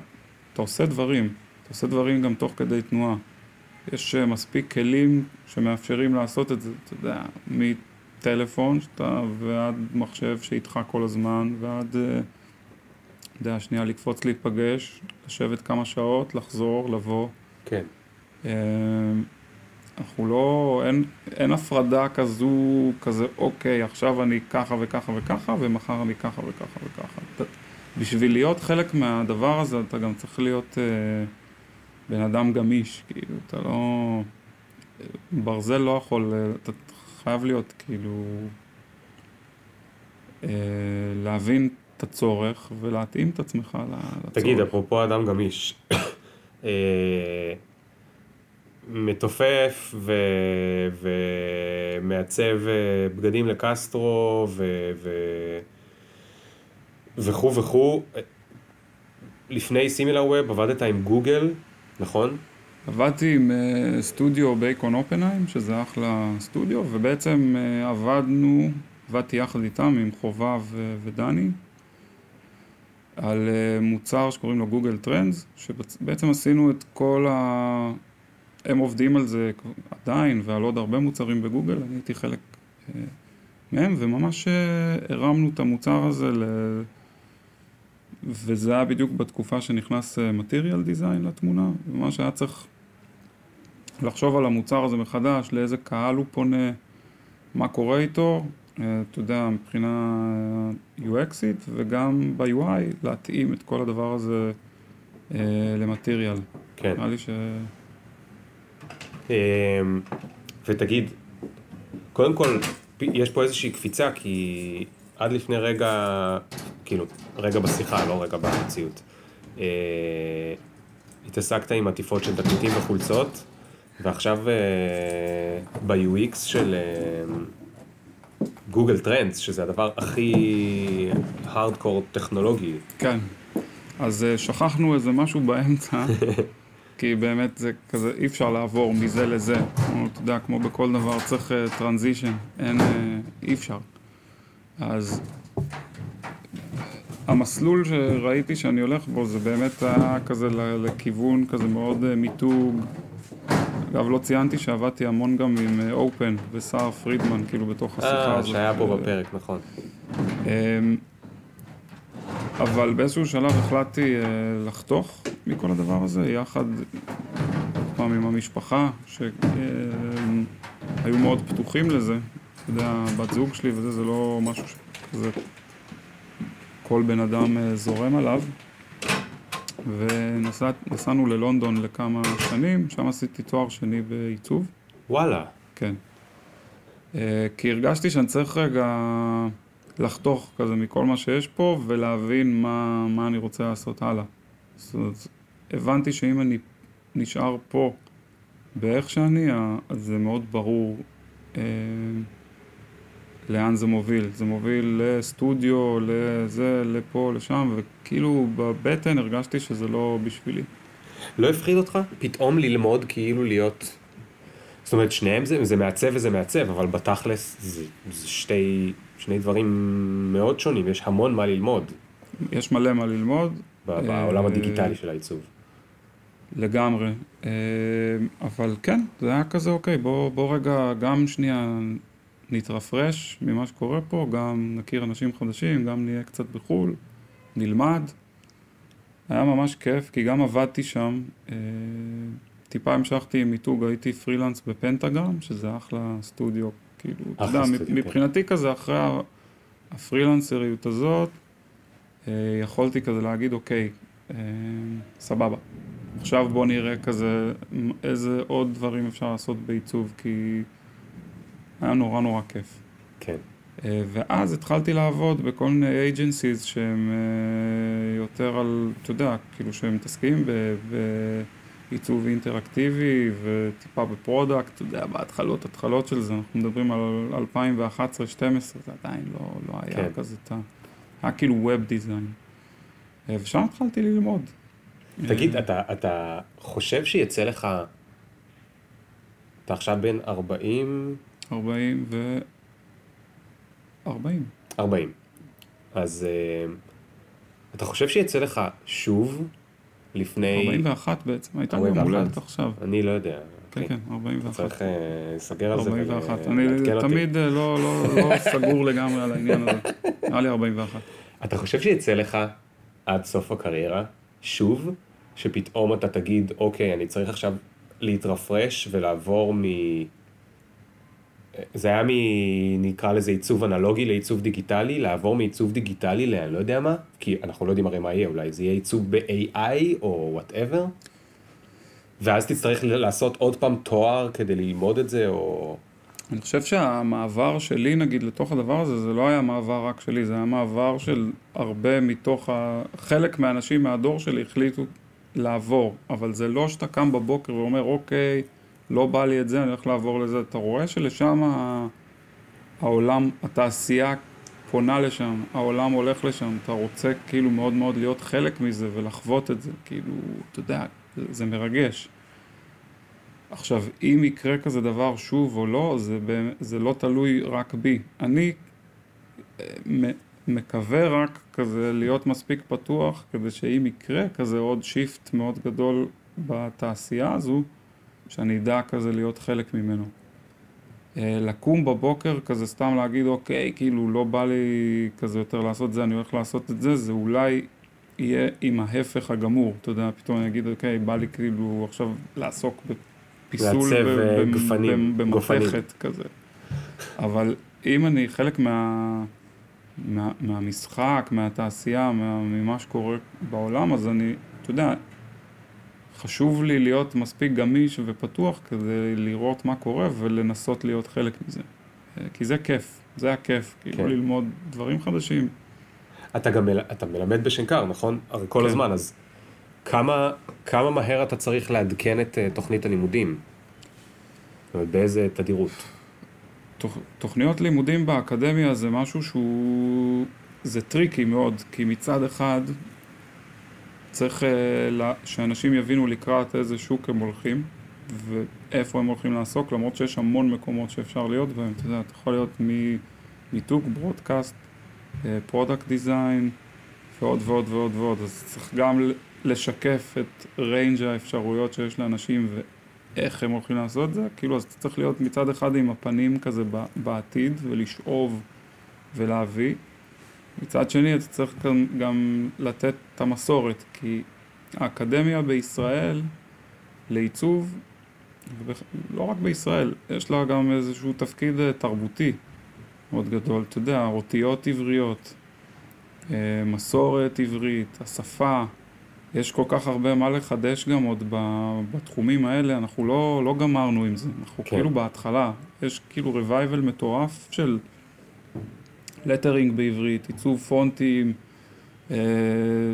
אתה עושה דברים, אתה עושה דברים גם תוך כדי תנועה. יש אה, מספיק כלים שמאפשרים לעשות את זה, אתה יודע, מטלפון שאתה, ועד מחשב שאיתך כל הזמן, ועד, אה, אתה יודע, שנייה לקפוץ להיפגש, לשבת כמה שעות, לחזור, לבוא. כן. אנחנו לא, אין, אין הפרדה כזו, כזה, אוקיי, עכשיו אני ככה וככה וככה, ומחר אני ככה וככה וככה. אתה, בשביל להיות חלק מהדבר הזה, אתה גם צריך להיות אה, בן אדם גמיש, כאילו, אתה לא... ברזל לא יכול, אה, אתה חייב להיות, כאילו... אה, להבין את הצורך ולהתאים את עצמך לצורך. תגיד, אפרופו אדם גמיש, אה, מתופף ו... ומעצב אה, בגדים לקסטרו ו... ו... וכו' וכו', לפני SimilarWeb עבדת עם גוגל, נכון? עבדתי עם אה, סטודיו בייקון אופנהיים, שזה אחלה סטודיו, ובעצם אה, עבדנו, עבדתי יחד איתם, עם חובב ודני, על מוצר שקוראים לו Google Trends, שבעצם עשינו את כל ה... הם עובדים על זה עדיין, ועל עוד הרבה מוצרים בגוגל, אני הייתי חלק אה, מהם, וממש אה, הרמנו את המוצר הזה ל... וזה היה בדיוק בתקופה שנכנס אה, material design לתמונה, ממש היה צריך לחשוב על המוצר הזה מחדש, לאיזה קהל הוא פונה, מה קורה איתו, אתה יודע, מבחינה UXית, וגם ב-UI להתאים את כל הדבר הזה למטריאל. כן. נראה לי ש... אמ, ותגיד, קודם כל, יש פה איזושהי קפיצה, כי עד לפני רגע, כאילו, רגע בשיחה, לא רגע במציאות, אה, התעסקת עם עטיפות של תקליטים וחולצות, ועכשיו אה, ב-UX של גוגל טרנדס, שזה הדבר הכי הארדקור טכנולוגי. כן. אז אה, שכחנו איזה משהו באמצע, כי באמת זה כזה, אי אפשר לעבור מזה לזה. כמו, אתה יודע, כמו בכל דבר צריך טרנזישן, אין, אה, אי אפשר. אז המסלול שראיתי שאני הולך בו זה באמת היה כזה לכיוון כזה מאוד אה, מיתוג. אגב, לא ציינתי שעבדתי המון גם עם אה, אופן וסער פרידמן, כאילו בתוך השיחה אה, הזאת. שהיה פה אה, בפרק, נכון. אבל באיזשהו שלב החלטתי אה, לחתוך מכל הדבר הזה, יחד פעם עם המשפחה, שהיו מאוד פתוחים לזה. אתה יודע, בת זוג שלי וזה, זה לא משהו שכזה כל בן אדם אה, זורם עליו. ונסענו ללונדון לכמה שנים, שם עשיתי תואר שני בעיצוב. וואלה. כן. אה, כי הרגשתי שאני צריך רגע לחתוך כזה מכל מה שיש פה ולהבין מה, מה אני רוצה לעשות הלאה. זאת אומרת, הבנתי שאם אני נשאר פה באיך שאני, אז זה מאוד ברור אה, לאן זה מוביל. זה מוביל לסטודיו, לזה, לפה, לשם, וכאילו בבטן הרגשתי שזה לא בשבילי. לא הפחיד אותך פתאום ללמוד כאילו להיות... זאת אומרת, שניהם זה, זה מעצב וזה מעצב, אבל בתכלס זה, זה שתי, שני דברים מאוד שונים, יש המון מה ללמוד יש מלא מה ללמוד. בעולם אה, הדיגיטלי של העיצוב. לגמרי. אה, אבל כן, זה היה כזה, אוקיי, בוא, בוא רגע גם שנייה נתרפרש ממה שקורה פה, גם נכיר אנשים חדשים, גם נהיה קצת בחו"ל, נלמד. היה ממש כיף, כי גם עבדתי שם. אה, טיפה המשכתי עם מיתוג, הייתי פרילנס בפנטגרם, שזה אחלה סטודיו, כאילו, אתה יודע, כן. מבחינתי כזה, אחרי הפרילנסריות הזאת, אה, יכולתי כזה להגיד, אוקיי, אה, סבבה. עכשיו בוא נראה כזה איזה עוד דברים אפשר לעשות בעיצוב, כי היה נורא נורא כיף. כן. אה, ואז התחלתי לעבוד בכל מיני agencies שהם יותר על, אתה יודע, כאילו שהם מתעסקים ב- בעיצוב אינטראקטיבי וטיפה ב product, אתה יודע, בהתחלות, התחלות של זה, אנחנו מדברים על 2011-2012, זה עדיין לא, לא היה כן. כזה, את ה- היה כאילו ווב דיזיין. אה, ושם התחלתי ללמוד. תגיד, אה, אתה, אתה חושב שיצא לך... אתה עכשיו בן 40? 40 ו... 40. 40. אז אה, אתה חושב שיצא לך שוב לפני... 41 בעצם, הייתה לי 41? יום הולדת עכשיו. אני לא יודע. כן. כן, 41. צריך אה, לסגר על זה 41. אני. תמיד אה, לא, לא, לא סגור לגמרי על העניין הזה. נראה לי 41. אתה חושב שיצא לך עד סוף הקריירה, שוב, שפתאום אתה תגיד, אוקיי, אני צריך עכשיו להתרפרש ולעבור מ... זה היה מ... נקרא לזה עיצוב אנלוגי לעיצוב דיגיטלי, לעבור מעיצוב דיגיטלי לאני לא יודע מה, כי אנחנו לא יודעים הרי מה יהיה, אולי זה יהיה עיצוב ב-AI או whatever, ואז תצטרך לעשות עוד פעם תואר כדי ללמוד את זה, או... אני חושב שהמעבר שלי, נגיד, לתוך הדבר הזה, זה לא היה מעבר רק שלי, זה היה מעבר של הרבה מתוך ה... חלק מהאנשים מהדור שלי החליטו לעבור, אבל זה לא שאתה קם בבוקר ואומר, אוקיי, לא בא לי את זה, אני הולך לעבור לזה. אתה רואה שלשם. העולם, התעשייה פונה לשם, העולם הולך לשם, אתה רוצה כאילו מאוד מאוד להיות חלק מזה ולחוות את זה, כאילו, אתה יודע, זה, זה מרגש. עכשיו, אם יקרה כזה דבר שוב או לא, זה, זה לא תלוי רק בי. אני אה, מקווה רק כזה להיות מספיק פתוח, כדי שאם יקרה כזה עוד שיפט מאוד גדול בתעשייה הזו, שאני אדע כזה להיות חלק ממנו. אה, לקום בבוקר כזה סתם להגיד אוקיי, כאילו לא בא לי כזה יותר לעשות זה, אני הולך לעשות את זה, זה אולי יהיה עם ההפך הגמור, אתה יודע, פתאום אני אגיד אוקיי, בא לי כאילו עכשיו לעסוק בפיסול אה. במתכת כזה. אבל אם אני חלק מה, מה, מהמשחק, מהתעשייה, מה, ממה שקורה בעולם, אז אני, אתה יודע, חשוב לי להיות מספיק גמיש ופתוח כדי לראות מה קורה ולנסות להיות חלק מזה. אה, כי זה כיף, זה הכיף, כאילו כן. ללמוד דברים חדשים. אתה גם מל... אתה מלמד בשנקר, נכון? הרי כל כן. הזמן, אז כמה, כמה מהר אתה צריך לעדכן את uh, תוכנית הלימודים? באיזה תדירות? תוכ, תוכניות לימודים באקדמיה זה משהו שהוא... זה טריקי מאוד, כי מצד אחד צריך לה- שאנשים יבינו לקראת איזה שוק הם הולכים ואיפה הם הולכים לעסוק, למרות שיש המון מקומות שאפשר להיות בהם, אתה יודע, אתה יכול להיות ממיתוג, broadcast, product design ועוד ועוד ועוד ועוד, אז צריך גם לשקף את range האפשרויות שיש לאנשים ואיך הם הולכים לעשות את זה, כאילו אז אתה צריך להיות מצד אחד עם הפנים כזה בעתיד ולשאוב ולהביא, מצד שני אתה צריך גם, גם לתת את המסורת, כי האקדמיה בישראל לעיצוב, לא רק בישראל, יש לה גם איזשהו תפקיד אה, תרבותי מאוד גדול, אתה יודע, אותיות עבריות, אה, מסורת עברית, השפה, יש כל כך הרבה מה לחדש גם עוד בתחומים האלה, אנחנו לא, לא גמרנו עם זה, אנחנו כן. כאילו בהתחלה, יש כאילו revival מטורף של לטרינג בעברית, עיצוב פונטים, אה,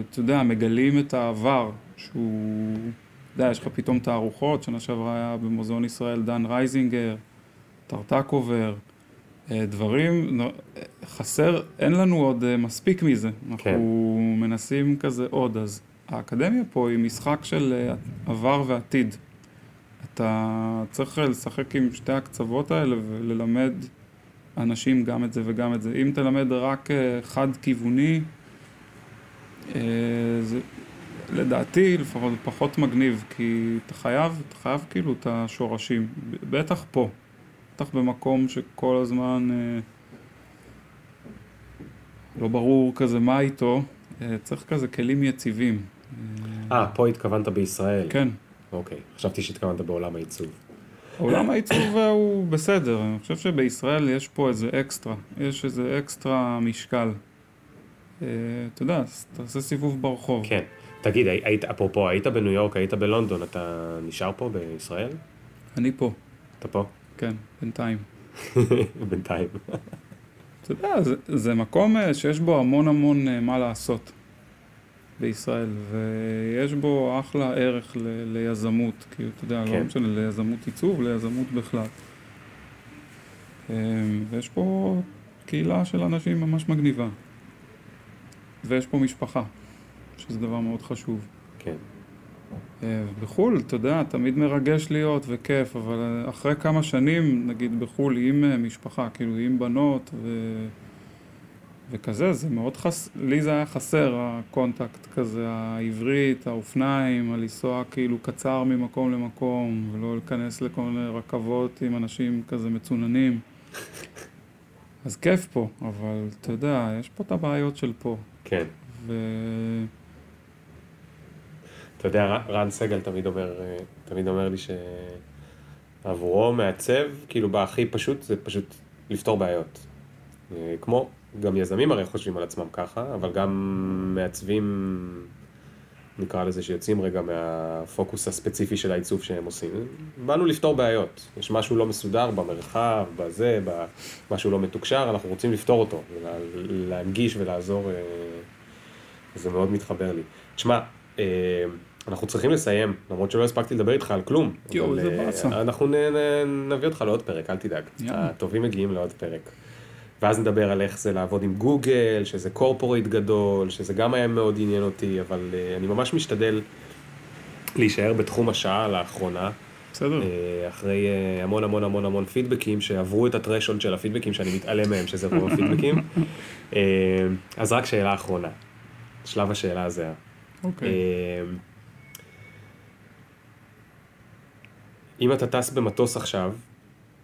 אתה יודע, מגלים את העבר, שהוא, אתה יודע, יש לך פתאום תערוכות, שנה שעברה היה במוזיאון ישראל דן רייזינגר, טרטקובר, אה, דברים, חסר, אין לנו עוד אה, מספיק מזה, אנחנו מנסים כזה עוד, אז האקדמיה פה היא משחק של עבר ועתיד. אתה צריך לשחק עם שתי הקצוות האלה וללמד אנשים גם את זה וגם את זה. אם תלמד רק אה, חד-כיווני, אה, זה לדעתי לפחות פחות מגניב, כי אתה חייב, אתה חייב כאילו את השורשים, בטח פה, בטח במקום שכל הזמן אה, לא ברור כזה מה איתו, צריך כזה כלים יציבים. אה, פה התכוונת בישראל. כן. אוקיי, חשבתי שהתכוונת בעולם העיצוב. עולם העיצוב הוא בסדר, אני חושב שבישראל יש פה איזה אקסטרה, יש איזה אקסטרה משקל. אה, אתה יודע, תעשה סיבוב ברחוב. כן. תגיד, הי- היית, אפרופו, היית בניו יורק, היית בלונדון, אתה נשאר פה בישראל? אני פה, אתה פה? כן, בינתיים. בינתיים. אתה יודע, זה, זה מקום אה, שיש בו המון המון אה, מה לעשות בישראל, ויש בו אחלה ערך ל, ליזמות, כאילו, אתה יודע, כן. לא משנה, ליזמות עיצוב, ליזמות בכלל. אה, ויש פה קהילה של אנשים ממש מגניבה. ויש פה משפחה, שזה דבר מאוד חשוב. כן. אה, בחו"ל, אתה יודע, תמיד מרגש להיות וכיף, אבל אחרי כמה שנים, נגיד בחו"ל עם אה, משפחה, כאילו עם בנות ו... וכזה, זה מאוד חס... לי זה היה חסר, ה contact כזה, העברית, האופניים, הלנסוע כאילו קצר ממקום למקום, ולא להיכנס לכל מיני רכבות עם אנשים כזה מצוננים. אז כיף פה, אבל אתה יודע, יש פה את הבעיות של פה, כן. ו... אתה יודע, רן סגל תמיד אומר, אה, תמיד אומר לי שעבורו מעצב, כאילו בהכי פשוט, זה פשוט לפתור בעיות. אה, כמו, גם יזמים הרי חושבים על עצמם ככה, אבל גם מעצבים, נקרא לזה, שיוצאים רגע מהפוקוס הספציפי של העיצוב שהם עושים. באנו לפתור בעיות. יש משהו לא מסודר במרחב, בזה, משהו לא מתוקשר, אנחנו רוצים לפתור אותו, ולה- להנגיש ולעזור, אה, זה מאוד מתחבר לי. תשמע, אה, אנחנו צריכים לסיים, למרות שלא הספקתי לדבר איתך על כלום. יואו, איזה אה, באסה. אנחנו נביא אותך לעוד פרק, אל תדאג. הטובים מגיעים לעוד פרק. ואז נדבר על איך זה לעבוד עם גוגל, שזה קורפורייט גדול, שזה גם היה מאוד עניין אותי, אבל uh, אני ממש משתדל להישאר בתחום השעה לאחרונה, בסדר. אה, אחרי uh, המון המון המון המון פידבקים שעברו את הטרשולד של הפידבקים שאני מתעלם מהם, שזה רוב הפידבקים. אז רק שאלה אחרונה, שלב השאלה הזה. אוקיי. אה, אם אתה טס במטוס עכשיו,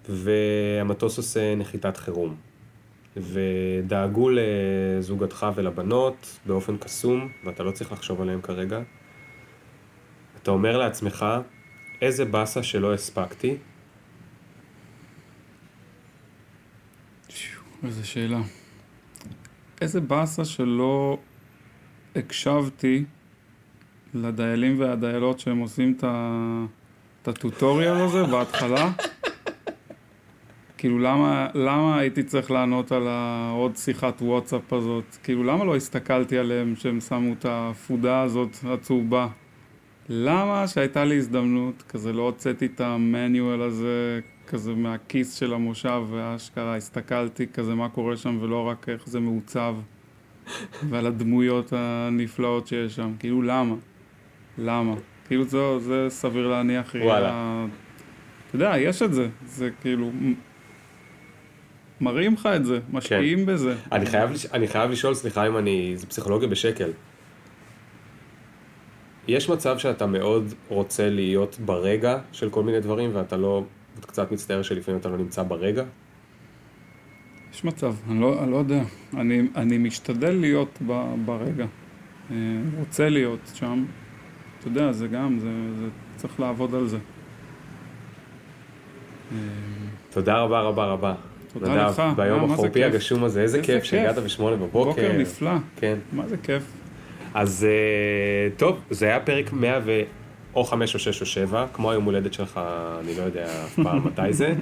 והמטוס עושה נחיתת חירום, ודאגו לזוגתך ולבנות באופן קסום, ואתה לא צריך לחשוב עליהם כרגע, אתה אומר לעצמך, איזה באסה שלא הספקתי, איזה שאלה. איזה באסה שלא הקשבתי לדיילים והדיילות שהם עושים את הטוטוריאל הזה בהתחלה. כאילו למה, למה הייתי צריך לענות על העוד שיחת וואטסאפ הזאת? כאילו למה לא הסתכלתי עליהם שהם שמו את הפודה הזאת הצהובה? למה שהייתה לי הזדמנות, כזה לא הוצאתי את המניואל הזה כזה מהכיס של המושב ואשכרה הסתכלתי כזה מה קורה שם ולא רק איך זה מעוצב. ועל הדמויות הנפלאות שיש שם. כאילו, למה? למה? כאילו, זה, זה סביר להניח. וואלה. אתה יודע, יש את זה. זה כאילו... מראים לך את זה, משקיעים בזה. אני חייב, אני חייב לשאול, סליחה אם אני... זה פסיכולוגיה בשקל. יש מצב שאתה מאוד רוצה להיות ברגע של כל מיני דברים, ואתה לא... אתה קצת מצטער שלפעמים אתה לא נמצא ברגע? יש מצב, אני לא, אני לא יודע. אני, אני משתדל להיות ב, ברגע. אה, רוצה להיות שם. אתה יודע, זה גם, זה, זה צריך לעבוד על זה. אה, תודה רבה רבה רבה. תודה לך. אה, ביום זה החורפי. הגשום הזה, איזה איזה כיף כיף. שהגעת בשמונה בבוקר. בוקר נפלא. כן. מה זה כיף? אז אה, טוב, זה היה פרק 100 ו... או 5 או 6 או 7, כמו היום הולדת שלך, אני לא יודע אף פעם מתי זה.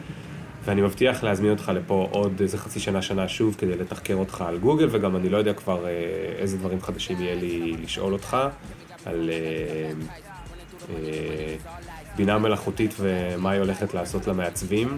ואני מבטיח להזמין אותך לפה עוד איזה חצי שנה, שנה שוב, כדי לתחקר אותך על גוגל, וגם אני לא יודע כבר אה, איזה דברים חדשים יהיה לי לשאול אותך, על אה, אה, בינה מלאכותית ומה היא הולכת לעשות למעצבים.